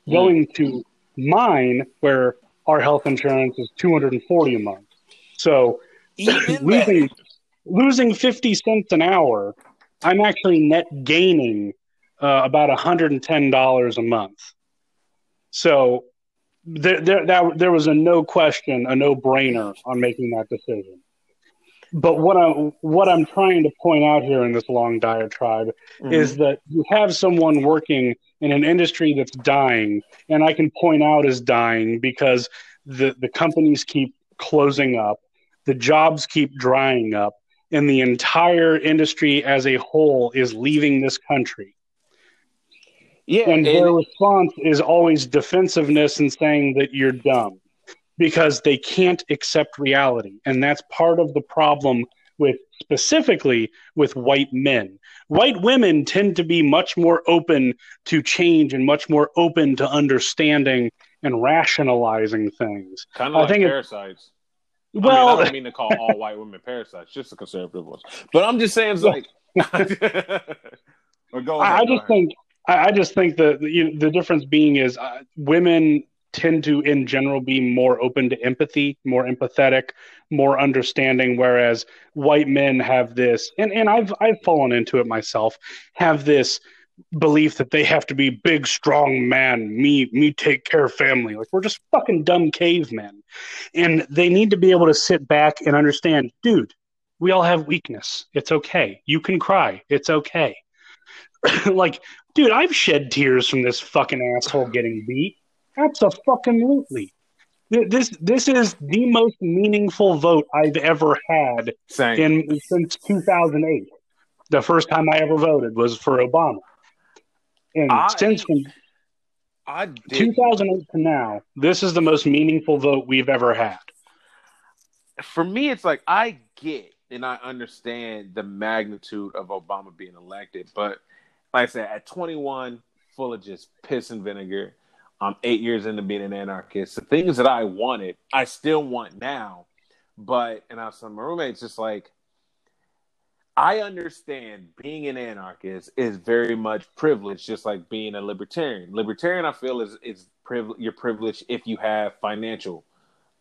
mm. going to mine where our health insurance is 240 a month. So losing, losing 50 cents an hour, I'm actually net gaining uh, about $110 a month. So there, there, that, there was a no question, a no brainer on making that decision. But what I'm what I'm trying to point out here in this long diatribe mm-hmm. is that you have someone working in an industry that's dying, and I can point out is dying because the the companies keep closing up, the jobs keep drying up, and the entire industry as a whole is leaving this country. Yeah, and, and their response is always defensiveness and saying that you're dumb because they can't accept reality. And that's part of the problem with specifically with white men. White women tend to be much more open to change and much more open to understanding and rationalizing things. Kind of like think parasites. It, well, I, mean, I don't mean to call all white women parasites, just the conservative ones. But I'm just saying, it's like. or go ahead, I, I just ahead. think I, just think that the, the difference being is uh, women tend to, in general, be more open to empathy, more empathetic, more understanding. Whereas white men have this, and, and I've I've fallen into it myself, have this belief that they have to be big, strong man, me me take care of family. Like we're just fucking dumb cavemen, and they need to be able to sit back and understand, dude. We all have weakness. It's okay. You can cry. It's okay. like, dude, I've shed tears from this fucking asshole getting beat. Absolutely. This this is the most meaningful vote I've ever had Same. in since 2008. The first time I ever voted was for Obama, and I, since from I 2008 to now, this is the most meaningful vote we've ever had. For me, it's like I get and I understand the magnitude of Obama being elected, but like I said, at 21, full of just piss and vinegar I'm eight years into being an anarchist. The things that I wanted, I still want now. But and I was my roommates just like I understand being an anarchist is very much privileged, just like being a libertarian. Libertarian, I feel, is is priv- your privilege if you have financial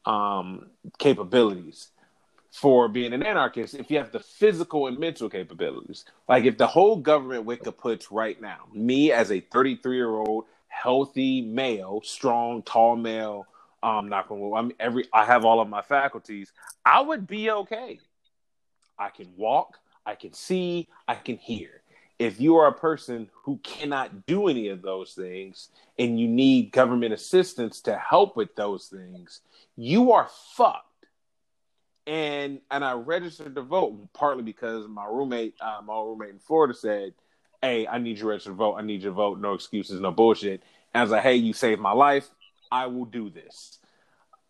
um, capabilities. For being an anarchist, if you have the physical and mental capabilities, like if the whole government Wicca puts right now, me as a 33 year old healthy male, strong, tall male, um, not gonna I'm every I have all of my faculties, I would be okay. I can walk, I can see, I can hear. if you are a person who cannot do any of those things and you need government assistance to help with those things, you are fucked. And and I registered to vote partly because my roommate, uh, my roommate in Florida said, "Hey, I need you to register to vote. I need you to vote. No excuses, no bullshit." And I was like, "Hey, you saved my life. I will do this."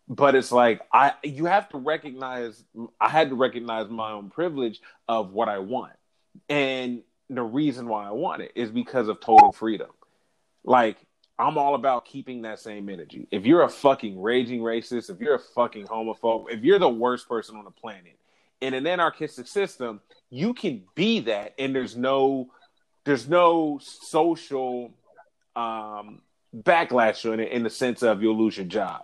But it's like I you have to recognize I had to recognize my own privilege of what I want. And the reason why I want it is because of total freedom. Like I'm all about keeping that same energy. If you're a fucking raging racist, if you're a fucking homophobe, if you're the worst person on the planet in an anarchistic system, you can be that and there's no there's no social um, backlash on it in the sense of you'll lose your job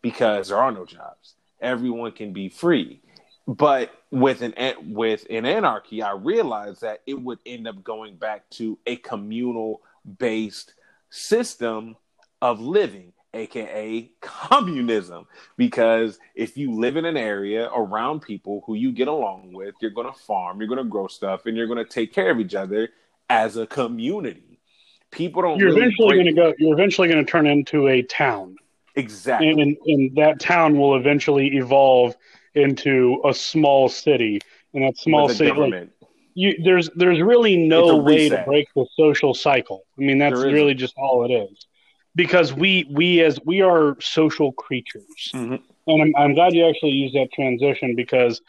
because there are no jobs. Everyone can be free. But with an with an anarchy, I realized that it would end up going back to a communal based system of living, aka communism. Because if you live in an area around people who you get along with, you're going to farm, you're going to grow stuff, and you're going to take care of each other as a community. People don't. You're really eventually going to go. You're eventually going to turn into a town. Exactly. And, and, and that town will eventually evolve into a small city, and that small city, like, you, there's there's really no way to break the social cycle. I mean, that's really just all it is, because we we as we are social creatures, mm-hmm. and I'm, I'm glad you actually used that transition because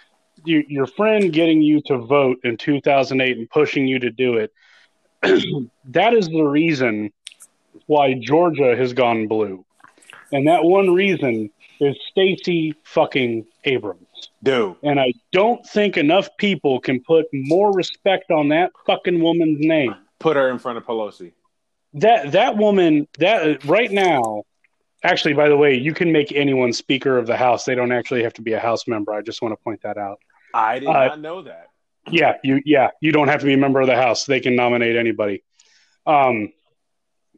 you, your friend getting you to vote in 2008 and pushing you to do it, that is the reason why Georgia has gone blue, and that one reason is Stacey fucking Abrams. Dude. And I don't think enough people can put more respect on that fucking woman's name. Put her in front of Pelosi. That that woman that right now actually by the way, you can make anyone speaker of the house. They don't actually have to be a house member. I just want to point that out. I did uh, not know that. Yeah, you yeah, you don't have to be a member of the house. They can nominate anybody. Um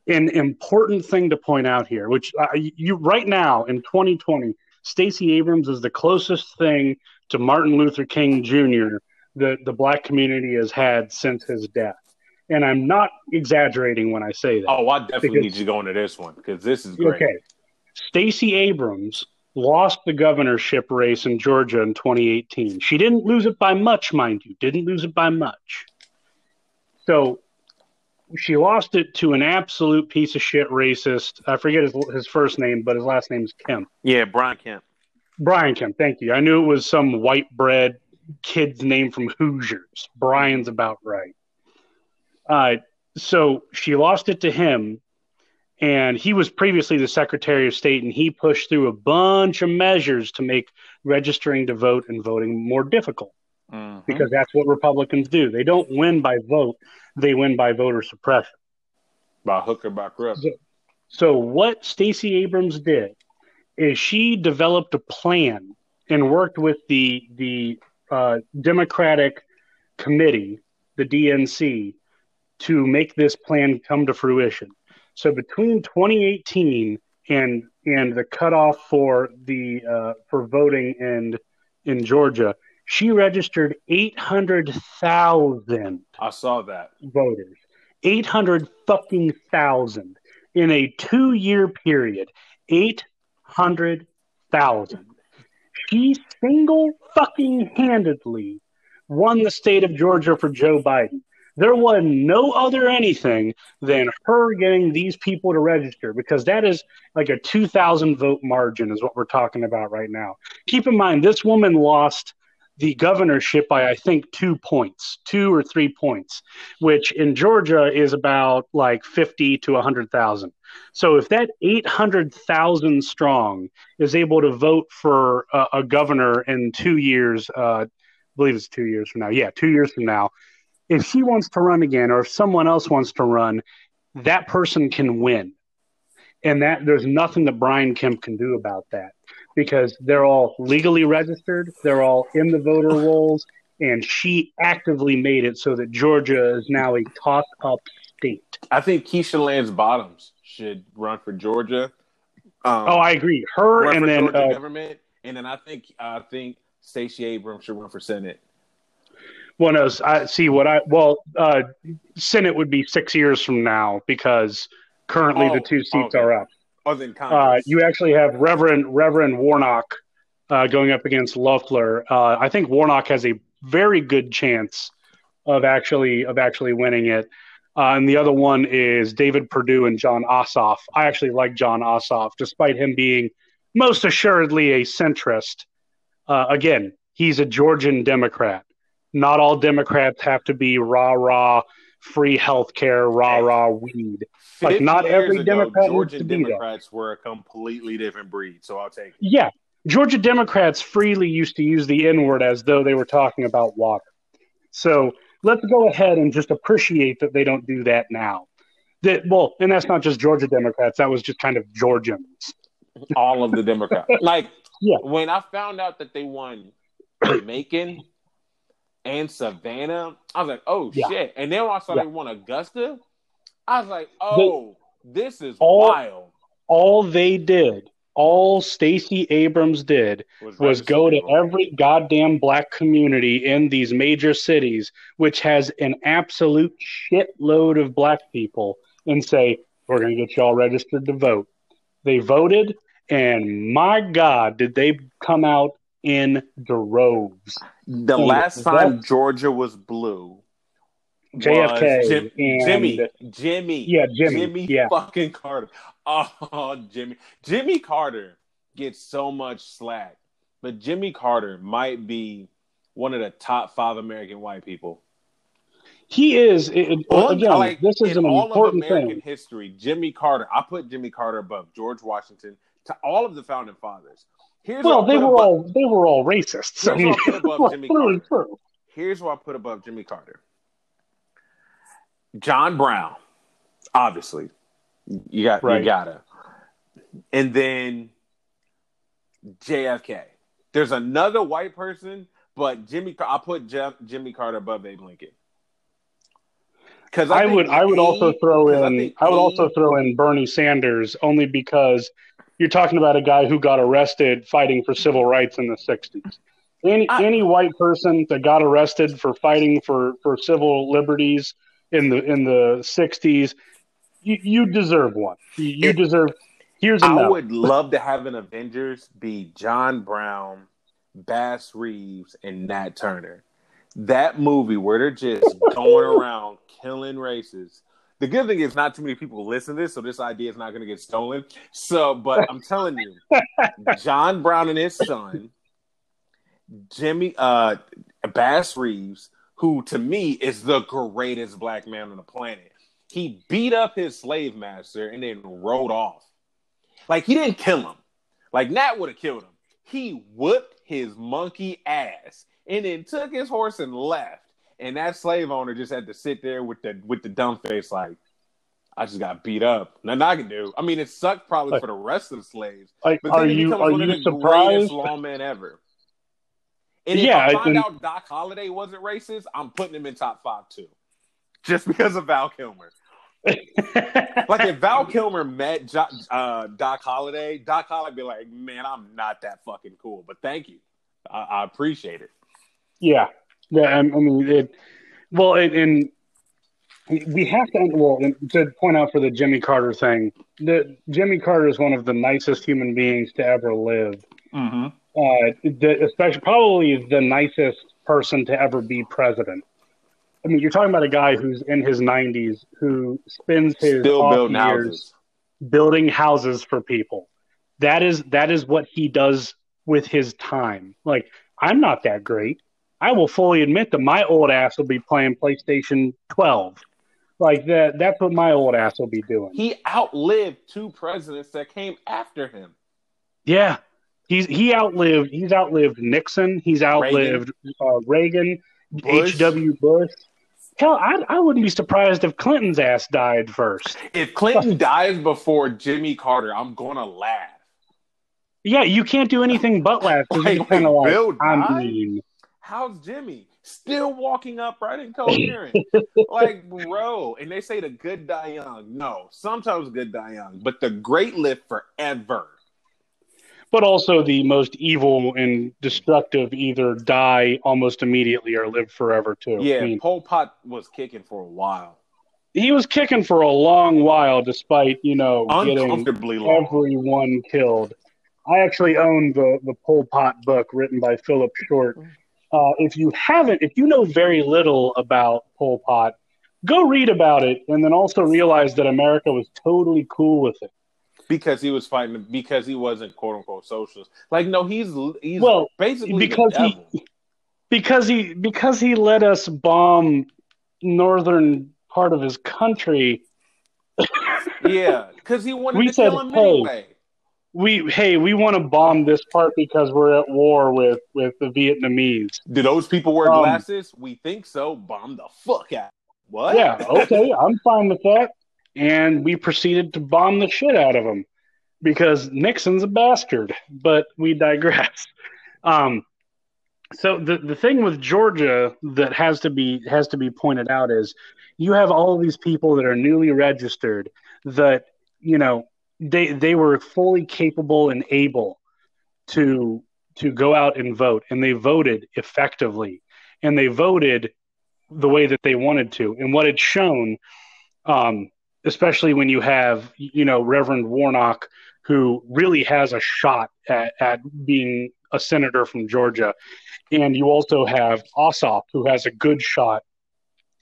an important thing to point out here, which uh, you right now in 2020, Stacey Abrams is the closest thing to Martin Luther King Jr. that the black community has had since his death. And I'm not exaggerating when I say that. Oh, I definitely because, need you to go into this one because this is great. Okay. Stacey Abrams lost the governorship race in Georgia in 2018. She didn't lose it by much, mind you, didn't lose it by much. So she lost it to an absolute piece of shit racist. I forget his, his first name, but his last name is Kemp. Yeah, Brian Kemp. Brian Kemp. Thank you. I knew it was some white bread kid's name from Hoosiers. Brian's about right. Uh, so she lost it to him, and he was previously the Secretary of State, and he pushed through a bunch of measures to make registering to vote and voting more difficult. Mm-hmm. Because that's what Republicans do. They don't win by vote they win by voter suppression. By hook or by crook. So, so what Stacey Abrams did is she developed a plan and worked with the the uh, Democratic committee, the DNC, to make this plan come to fruition. So between 2018 and and the cutoff for the uh, for voting in in Georgia, she registered 800,000. I saw that. Voters. 800 fucking thousand in a two year period. 800,000. She single fucking handedly won the state of Georgia for Joe Biden. There was no other anything than her getting these people to register because that is like a 2,000 vote margin, is what we're talking about right now. Keep in mind, this woman lost the governorship by I think two points, two or three points, which in Georgia is about like 50 to 100,000. So if that 800,000 strong is able to vote for a, a governor in two years, uh, I believe it's two years from now. Yeah, two years from now. If she wants to run again, or if someone else wants to run, that person can win. And that there's nothing that Brian Kemp can do about that because they're all legally registered, they're all in the voter rolls, and she actively made it so that Georgia is now a top up state. I think Keisha Lance Bottoms should run for Georgia. Um, oh, I agree. Her and then uh, government, and then I think I think Stacey Abrams should run for Senate. Well, no, I see what I well, uh, Senate would be six years from now because currently Oh, the two seats okay. are up. Other than Uh, you actually have Reverend Reverend Warnock uh, going up against Loeffler. Uh, I think Warnock has a very good chance of actually of actually winning it. Uh, and the other one is David Perdue and Jon Ossoff. I actually like Jon Ossoff, despite him being most assuredly a centrist. Uh, again, he's a Georgian Democrat. Not all Democrats have to be rah rah free health care, rah rah weed. Like, not years every ago, Democrat needs Georgian to be there. Democrats were a completely different breed, so I'll take it. Yeah, Georgia Democrats freely used to use the N word as though they were talking about water. So let's go ahead and just appreciate that they don't do that now. That well, and that's not just Georgia Democrats. That was just kind of Georgians. All of the Democrats. like Yeah. when I found out that they won Macon and Savannah, I was like, oh Yeah. shit. And then when I saw Yeah. they won Augusta, I was like, oh, this is all- wild. All they did, all Stacey Abrams did, was register go to every goddamn black community in these major cities, which has an absolute shitload of black people, and say, We're going to get you all registered to vote. They voted, and my God, did they come out in droves. The last time Georgia was blue, JFK Jim- and- Jimmy, Jimmy, Yeah, Jimmy, Jimmy yeah. fucking Carter. Oh, Jimmy, Jimmy Carter gets so much slack, but Jimmy Carter might be one of the top five American white people. He is, it, it- On- again, like, this is in an all important of American thing. history. Jimmy Carter, I put Jimmy Carter above George Washington to all of the founding fathers. Here's Well, they were above- all they were all racists. I Here's mean, what I put above Jimmy Carter. Here's what I put above Jimmy Carter. John Brown, obviously. You got Right. you gotta. And then JFK. There's another white person, but Jimmy I put Jeff, Jimmy Carter above Abe Lincoln. Cuz I would I would also throw in I, think would he- also throw in Bernie Sanders only because you're talking about a guy who got arrested fighting for civil rights in the 60s. Any I- any white person that got arrested for fighting for, for civil liberties in the in the 60s, you, you deserve one. You, It- deserve. Here's a I no. would love to have an Avengers be John Brown, Bass Reeves, and Nat Turner. That movie where they're just going around killing races. The good thing is not too many people listen to this, so this idea is not going to get stolen. So, but I'm telling you, John Brown and his son, Jimmy uh, Bass Reeves, who to me is the greatest black man on the planet. He beat up his slave master and then rode off. Like he didn't kill him. Like Nat would have killed him. He whooped his monkey ass and then took his horse and left. And that slave owner just had to sit there with the with the dumb face, like, I just got beat up. Nothing I can do. I mean, it sucked probably Like- for the rest of the slaves. Like, But are then he you are one of you the surprised? greatest lawmen ever. And if Yeah, I find out Doc Holliday wasn't racist, I'm putting him in top five too. Just because of Val Kilmer. Like if Val Kilmer met jo- uh, Doc Holliday, Doc Holliday be like, "Man, I'm not that fucking cool, but thank you, I, I appreciate it." Yeah, yeah. I I mean, it. Well, and, and we have to. Well, to point out for the Jimmy Carter thing, that Jimmy Carter is one of the nicest human beings to ever live. Mm-hmm. Uh, the, especially probably the nicest person to ever be president. I mean, you're talking about a guy who's in his 90s who spends his Still off building years houses. building houses for people. That is that is what he does with his time. Like I'm not that great. I will fully admit that my old ass will be playing PlayStation 12. Like that that's what my old ass will be doing. He outlived two presidents that came after him. Yeah. He's he outlived he's outlived Nixon, he's outlived Reagan, uh, Reagan. H.W. Bush. Hell, I, I wouldn't be surprised if Clinton's ass died first. If Clinton dies before Jimmy Carter, I'm gonna laugh. Yeah, you can't do anything but laugh. Wait, you're kind of wait, like, Bill I died? mean, How's Jimmy still walking upright and coherent? like, bro, and they say the good die young. No, sometimes good die young, but the great live forever. But also the most evil and destructive either die almost immediately or live forever too. Yeah, I mean, Pol Pot was kicking for a while. he was kicking for a long while despite, you know, getting everyone killed. I actually own the the Pol Pot book written by Philip Short. Uh, if you haven't, if you know very little about Pol Pot, go read about it, and then also realize that America was totally cool with it. Because he was fighting because he wasn't quote unquote socialist. Like no, he's he's Well, basically because he because he because he let us bomb northern part of his country. yeah, because he wanted We to said, kill him "Hey." anyway. We hey, we want to bomb this part because we're at war with with the Vietnamese. Do those people wear Um, glasses? We think so. Bomb the fuck out. What? Yeah, okay, I'm fine with that. And we proceeded to bomb the shit out of him because Nixon's a bastard. But we digress. Um, so the the thing with Georgia that has to be has to be pointed out is you have all these people that are newly registered that you know they they were fully capable and able to to go out and vote and they voted effectively and they voted the way that they wanted to and what it's shown um, especially when you have you know reverend warnock who really has a shot at, at being a senator from georgia. And you also have ossoff who has a good shot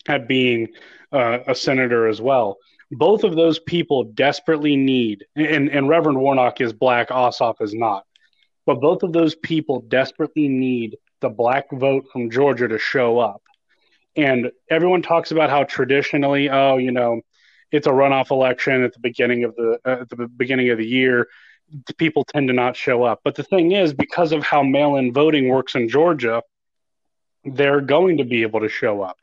at being uh, a senator as well. Both of those people desperately need and, and reverend warnock is black ossoff is not. But both of those people desperately need the black vote from georgia to show up. And everyone talks about how traditionally oh you know it's a runoff election at the beginning of the uh, at the beginning of the year. People tend to not show up. But the thing is because of how mail-in voting works in georgia they're going to be able to show up.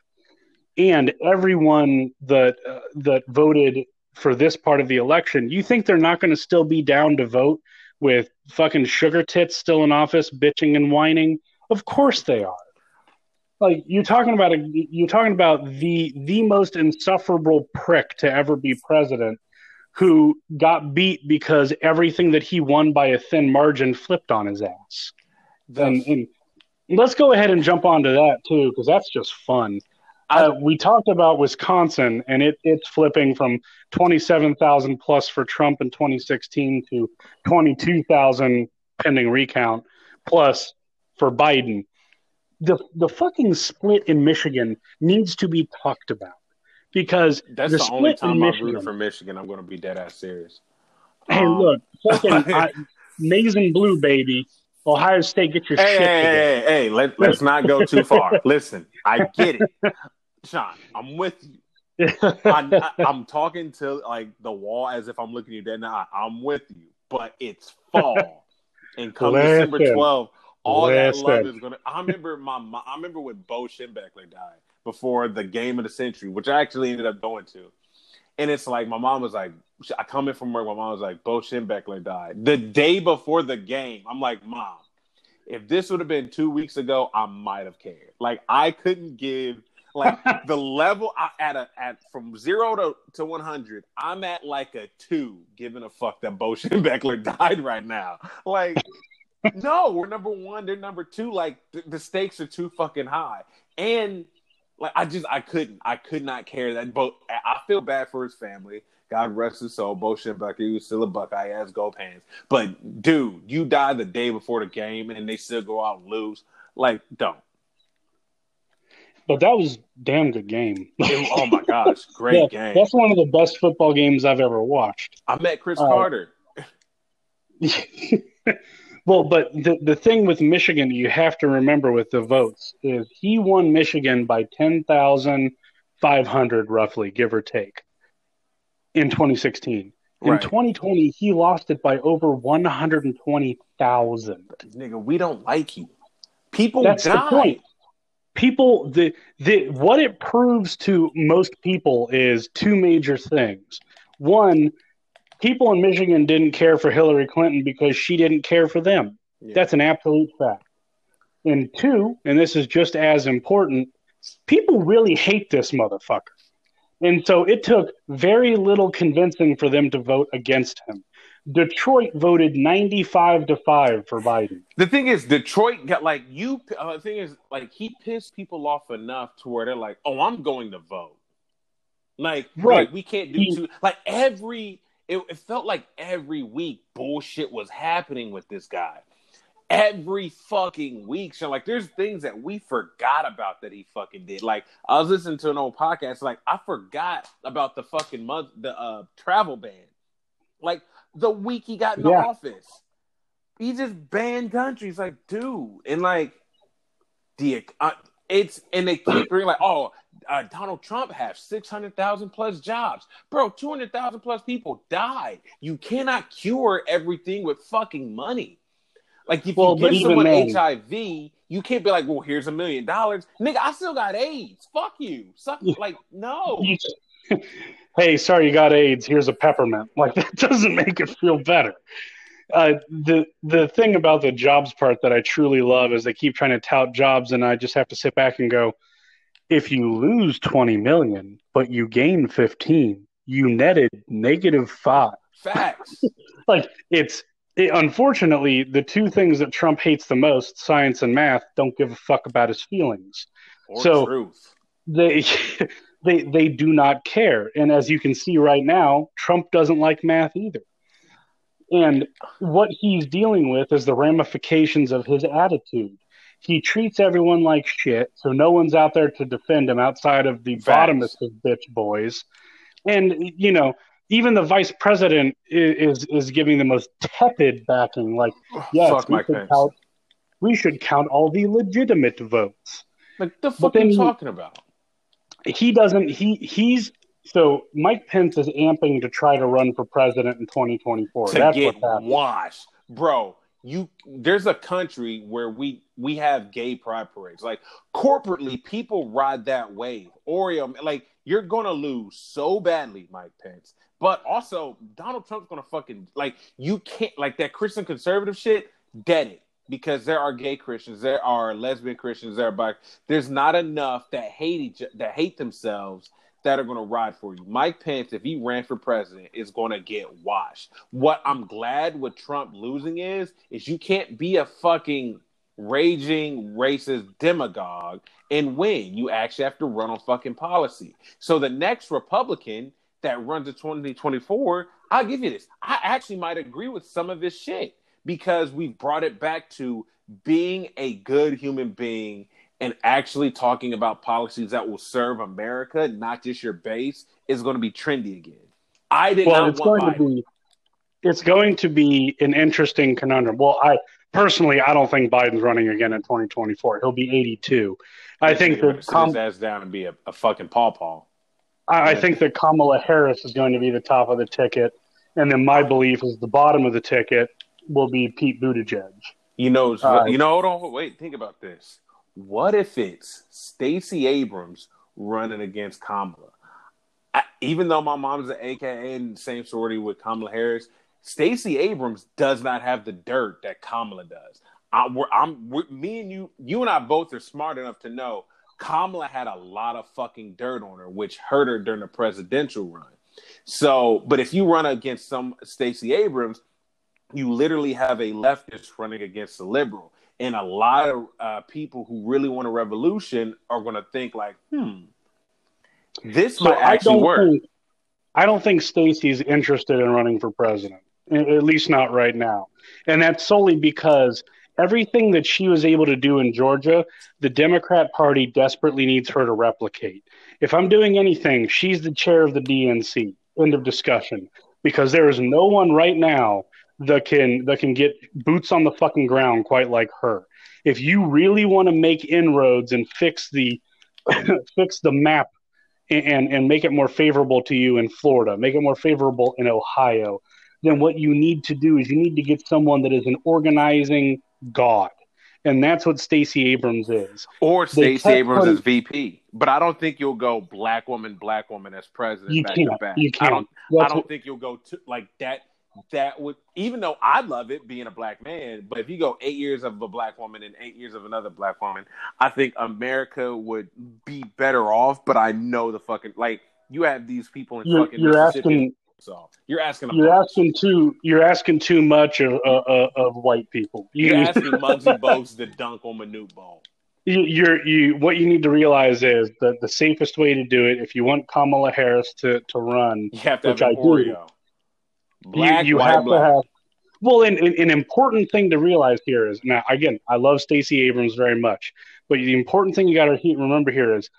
And everyone that uh, that voted for this part of the election you think they're not going to still be down to vote with fucking sugar tits still in office bitching and whining? Of course they are like you're talking about a, you're talking about the the most insufferable prick to ever be president who got beat because everything that he won by a thin margin flipped on his ass. And, and let's go ahead and jump onto that too because that's just fun. Uh, we talked about wisconsin and it, it's flipping from 27000 plus for trump in 2016 to 22000 pending recount plus for biden the the fucking split in Michigan needs to be talked about because That's the, the, only time Michigan. rooted for Michigan. I'm going to be dead ass serious. hey, Um, look, fucking I, and blue, baby. Ohio State, get your Hey, shit hey, hey, hey, let, let's not go too far. Listen, I get it. Sean, I'm with you. I, I, I'm talking to like the wall as if I'm looking you dead in the eye. I'm with you, but it's fall, and come December 12th, all that love is gonna. I remember my, mo- I remember when Bo Schembechler died before the game of the century, which I actually ended up going to, and it's like my mom was like, I come in from work, my mom was like, Bo Schembechler died the day before the game. I'm like, mom, if this would have been two weeks ago, I might have cared. Like I couldn't give like the level I, at a at from zero to, to one hundred, I'm at like a two, giving a fuck that Bo Schembechler died right now. Like, no, we're number one, they're number two. Like the, the stakes are too fucking high, and like I just I couldn't, I could not care that. Bo, I feel bad for his family. God rest his soul. Bo Schembechler, he was still a Buckeye, as go pants. But dude, you die the day before the game, and they still go out and lose. Like, don't. but that was a damn good game. It- oh my gosh, great Yeah, game. That's one of the best football games I've ever watched. I met Chris Uh, Carter. well, but the the thing with Michigan you have to remember with the votes is he won Michigan by ten thousand five hundred roughly, give or take, in 2016. In Right. 2020, he lost it by over 120,000. Nigga, we don't like you. People That's the die. point. People, the the what it proves to most people is two major things. One, people in Michigan didn't care for Hillary Clinton because she didn't care for them. Yeah. That's an absolute fact. And two, and this is just as important, people really hate this motherfucker. And so it took very little convincing for them to vote against him. Detroit voted 95 to 5 for Biden. The thing is, Detroit got like you. Uh, the thing is, like he pissed people off enough to where they're like, "Oh, I'm going to vote." Like, right? Like, we can't do he, two. Like every, it, it felt like every week bullshit was happening with this guy. Every fucking week, so like, there's things that we forgot about that he fucking did. Like, I was listening to an old podcast, like I forgot about the fucking month, the uh, travel ban. Like the week he got in yeah. the office. He just banned countries, like, dude, and like, the uh, it's and they keep bringing like, oh, uh, Donald Trump have six hundred thousand plus jobs, bro. Two hundred thousand plus people died. You cannot cure everything with fucking money. Like if well, you give someone HIV, you can't be like, well, here's a million dollars, nigga. I still got AIDS. Fuck you. Suck. Like no. hey, sorry you got AIDS. Here's a peppermint. Like that doesn't make it feel better. Uh, the the thing about the jobs part that I truly love is they keep trying to tout jobs, and I just have to sit back and go, if you lose twenty million but you gain fifteen, you netted negative five. Facts. like it's it, unfortunately the two things that Trump hates the most, science and math, don't give a fuck about his feelings. Or so truth. they they they do not care. And as you can see right now, Trump doesn't like math either. And what he's dealing with is the ramifications of his attitude. He treats everyone like shit, so no one's out there to defend him outside of the Facts. bottomest of bitch boys. And you know, even the vice president is is, is giving the most tepid backing. Like, yes, we should, count, we should count all the legitimate votes. Like the fuck are you talking about? he doesn't he he's so Mike Pence is amping to try to run for president in 2024. To That's get washed, bro. You there's a country where we we have gay pride parades. Like corporately, people ride that wave. Oreo, like you're gonna lose so badly, Mike Pence. But also, Donald Trump's gonna fucking like you can't like that Christian conservative shit. Dead it because there are gay Christians, there are lesbian Christians, there are. There's not enough that hate each that hate themselves that are going to ride for you. Mike Pence, if he ran for president, is going to get washed. What I'm glad with Trump losing is, is you can't be a fucking raging racist demagogue and win. You actually have to run on fucking policy. So the next Republican that runs in 2024, I'll give you this. I actually might agree with some of this shit because we've brought it back to being a good human being and actually talking about policies that will serve America, not just your base, is going to be trendy again. I did well, not it's going Biden. to be it's going to be an interesting conundrum. Well, I personally I don't think Biden's running again in 2024. He'll be 82. I think that his ass down and be a, a fucking pawpaw. I, I think that Kamala Harris is going to be the top of the ticket, and then my belief is the bottom of the ticket will be Pete Buttigieg. You know, uh, you know. Hold on, wait. Think about this. What if it's Stacey Abrams running against Kamala? I, even though my mom's an AKA and same sorority with Kamala Harris, Stacey Abrams does not have the dirt that Kamala does. I, we're, I'm we're, me and you, you and I both are smart enough to know Kamala had a lot of fucking dirt on her, which hurt her during the presidential run. So, but if you run against some Stacey Abrams, you literally have a leftist running against a liberal. And a lot of uh, people who really want a revolution are going to think like, hmm, this so might actually work. Think, I don't think Stacey's interested in running for president, at least not right now. And that's solely because everything that she was able to do in Georgia, the Democrat Party desperately needs her to replicate. If I'm doing anything, she's the chair of the DNC. End of discussion. Because there is no one right now that can that can get boots on the fucking ground quite like her. If you really want to make inroads and fix the fix the map and and make it more favorable to you in Florida, make it more favorable in Ohio, then what you need to do is you need to get someone that is an organizing god. And that's what Stacey Abrams is. Or Stacey Abrams is VP. But I don't think you'll go black woman, black woman as president you back can't, to back. You can't. I don't, I don't what, think you'll go to like that that would even though I love it being a black man, but if you go eight years of a black woman and eight years of another black woman, I think America would be better off. But I know the fucking like you have these people in you're, fucking you're asking off. You're asking. You're asking too. You're asking too much of uh, of white people. You, are asking Muggsy Bogues to dunk on Manute. You, you're you. What you need to realize is that the safest way to do it, if you want Kamala Harris to to run, you have to which have I Oreo. Black, you, you white, have black. to have. Well, an, an important thing to realize here is now again, I love Stacey Abrams very much, but the important thing you got to remember here is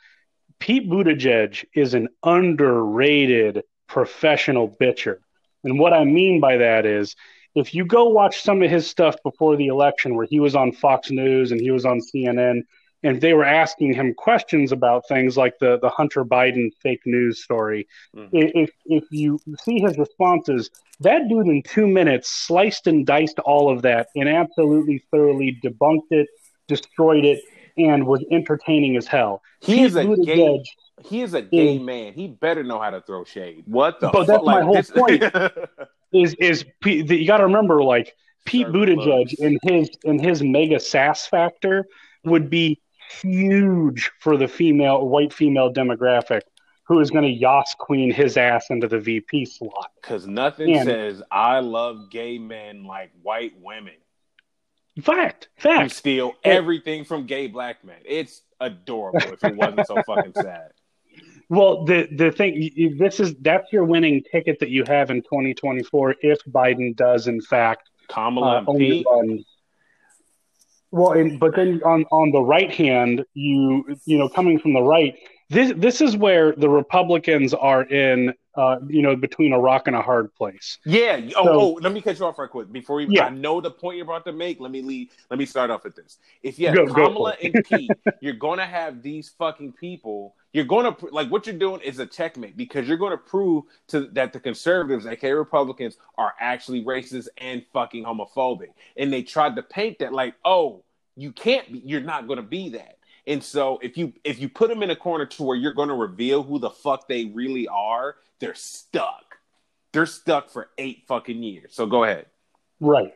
Pete Buttigieg is an underrated professional bitcher. And what I mean by that is if you go watch some of his stuff before the election where he was on Fox News and he was on CNN and they were asking him questions about things like the, the Hunter Biden fake news story. Mm-hmm. If, if you see his responses, that dude in two minutes sliced and diced all of that and absolutely thoroughly debunked it, destroyed it, and was entertaining as hell. He is a gay. He is a gay is, man. He better know how to throw shade. What the? But that's like, my whole this... point. is is you got to remember like Pete Buttigieg in his in his mega sass factor would be huge for the female white female demographic who is going to Yas Queen his ass into the VP slot. Because nothing and, says I love gay men like white women. Fact, fact. You steal everything from gay black men. It's adorable if it wasn't so fucking sad. Well, the the thing this is that's your winning ticket that you have in 2024 if Biden does in fact Kamala uh, Pete. Well, and, but then on on the right hand, you you know coming from the right, this this is where the Republicans are in uh, you know, between a rock and a hard place. Yeah. Oh, so, oh, let me cut you off right quick before we. Yeah. I know the point you're about to make. Let me leave. Let me start off with this. If you have go, Kamala go and Pete, you're gonna have these fucking people. You're gonna like what you're doing is a checkmate because you're gonna prove to that the conservatives, aka Republicans, are actually racist and fucking homophobic. And they tried to paint that like, oh, you can't be. You're not gonna be that. And so if you if you put them in a corner to where you're going to reveal who the fuck they really are, they're stuck. They're stuck for eight fucking years. So go ahead. Right.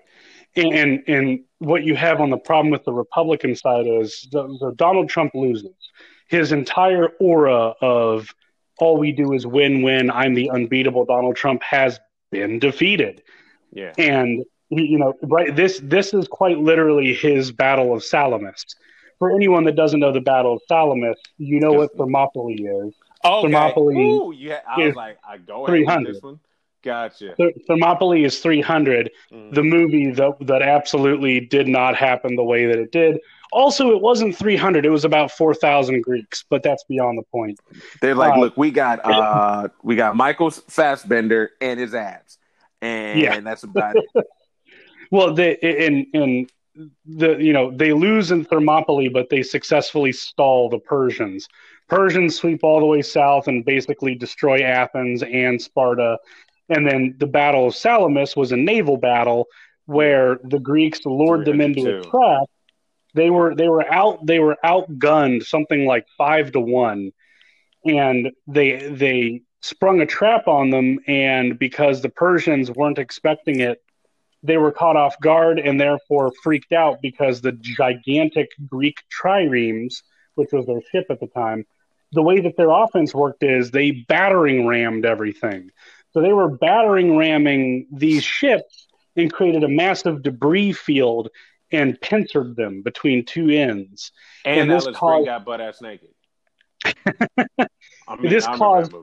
And and and what you have on the problem with the Republican side is the, the Donald Trump loses. His entire aura of all we do is win win. I'm the unbeatable Donald Trump has been defeated. Yeah. And you know, right this this is quite literally his battle of Salamis for anyone that doesn't know the Battle of Salamis, you know what Thermopylae is. Oh, okay. Thermopylae Ooh, yeah, I was like, I go ahead this one. Gotcha. Thermopylae is 300. Mm. The movie that, that absolutely did not happen the way that it did. Also, it wasn't 300. It was about 4,000 Greeks, but that's beyond the point. They're like, uh, look, we got uh, we got Michael Fassbender and his ads, and yeah. that's about it. well, they in in the you know they lose in Thermopylae, but they successfully stall the Persians. Persians sweep all the way south and basically destroy Athens and Sparta. And then the Battle of Salamis was a naval battle where the Greeks lured them into a trap. They were they were out they were outgunned something like five to one, and they they sprung a trap on them. And because the Persians weren't expecting it, they were caught off guard and therefore freaked out because the gigantic Greek triremes, which was their ship at the time, the way that their offense worked is they battering rammed everything. So they were battering ramming these ships and created a massive debris field and pincered them between two ends. And, and this caused got butt ass naked. I mean, this caused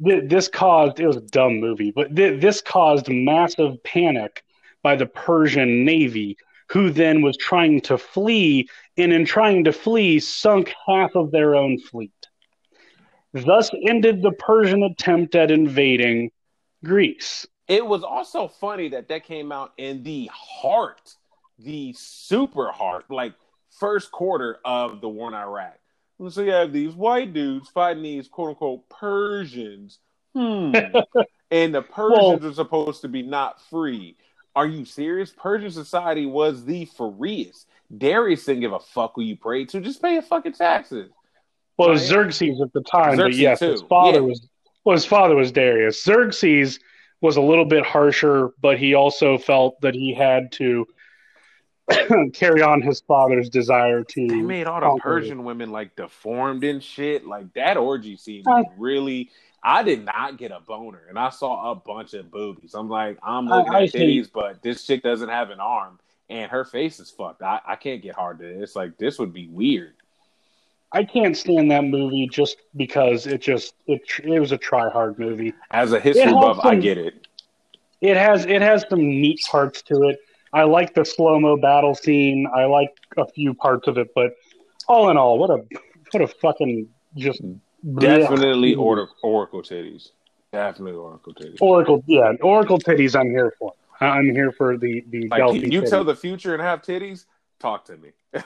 this caused it was a dumb movie, but th- this caused massive panic by the Persian navy, who then was trying to flee, and in trying to flee, sunk half of their own fleet. Thus ended the Persian attempt at invading Greece. It was also funny that that came out in the heart, the super heart, like first quarter of the war in Iraq. So you have these white dudes fighting these quote unquote Persians. Hmm. and the Persians well, are supposed to be not free. Are you serious? Persian society was the freest. Darius didn't give a fuck who you prayed to. Just pay your fucking taxes. Well, right? Xerxes at the time, Xerxes but yes, too. his father yeah. was well, his father was Darius. Xerxes was a little bit harsher, but he also felt that he had to carry on his father's desire to. They made all the. Persian women like deformed and shit. Like that orgy scene I- really. I did not get a boner, and I saw a bunch of boobies. I'm like, I'm looking I at hate- titties, but this chick doesn't have an arm, and her face is fucked. I, I can't get hard to this. Like this would be weird. I can't stand that movie just because it just it it was a try hard movie. As a history buff, I get it. It has it has some neat parts to it. I like the slow mo battle scene. I like a few parts of it, but all in all, what a what a fucking just Definitely order Oracle titties. Definitely Oracle titties. Oracle. Yeah, Oracle titties. I'm here for. I'm here for the the Like, can you titties. tell the future and have titties? Talk to me.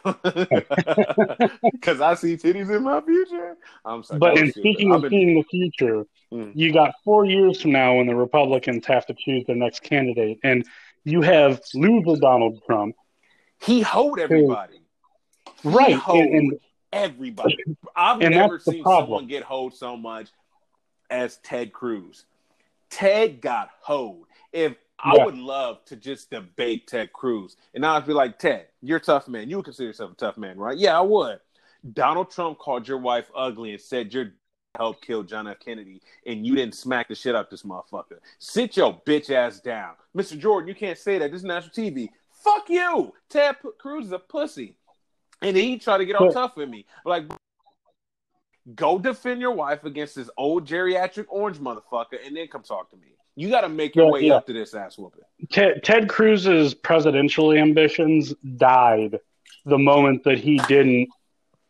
Because I see titties in my future. I'm sorry. But in speaking of been- seeing the future, Mm. you got four years from now when the Republicans have to choose their next candidate, and you have loser Donald Trump, he hoed everybody. He right? hoed And, and everybody. I've And never seen someone get hoed so much as Ted Cruz. Ted got hoed. If I Yeah. would love to just debate Ted Cruz, and I'd be like, Ted, you're a tough man. You would consider yourself a tough man, right? Yeah, I would. Donald Trump called your wife ugly and said you're helped kill John F. Kennedy, and you didn't smack the shit out this motherfucker. Sit your bitch ass down, Mr. Jordan. You can't say that. This is national TV. Fuck you. Ted Cruz is a pussy, and he tried to get all But- tough with me. Like, go defend your wife against this old geriatric orange motherfucker, and then come talk to me. You got to make your Yeah, way yeah. up to this ass whooping. Ted, Ted Cruz's presidential ambitions died the moment that he didn't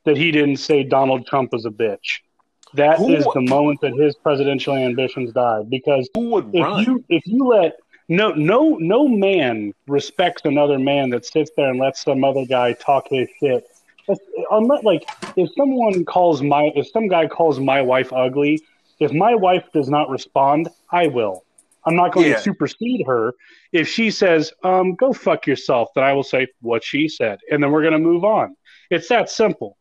that he didn't say Donald Trump was a bitch. That is Who- the moment that his presidential ambitions died because Who would if run? you if you let no no no man respects another man that sits there and lets some other guy talk his shit. Unless um, like if someone calls my if some guy calls my wife ugly, if my wife does not respond, I will. I'm not going Yeah. to supersede her. If she says, um, go fuck yourself, then I will say what she said. And then we're going to move on. It's that simple.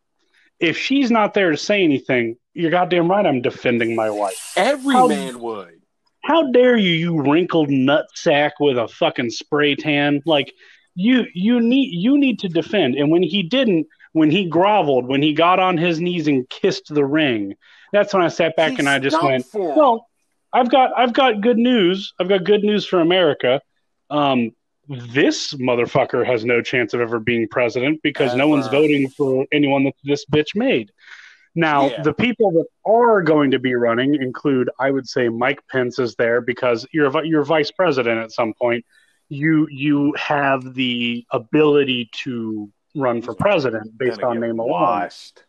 If she's not there to say anything, you're goddamn right I'm defending my wife. Every How- man would. How dare you, you wrinkled nutsack with a fucking spray tan? Like you you need you need to defend. And when he didn't, when he groveled, when he got on his knees and kissed the ring, that's when I sat back He and I just went. Well, I've got I've got good news. I've got good news for America. Um this motherfucker has no chance of ever being president because no one's voting for anyone that this bitch made. Now, Yeah. the people that are going to be running include, I would say, Mike Pence is there because you're you're vice president at some point. You you have the ability to run for president based on name alone. washed.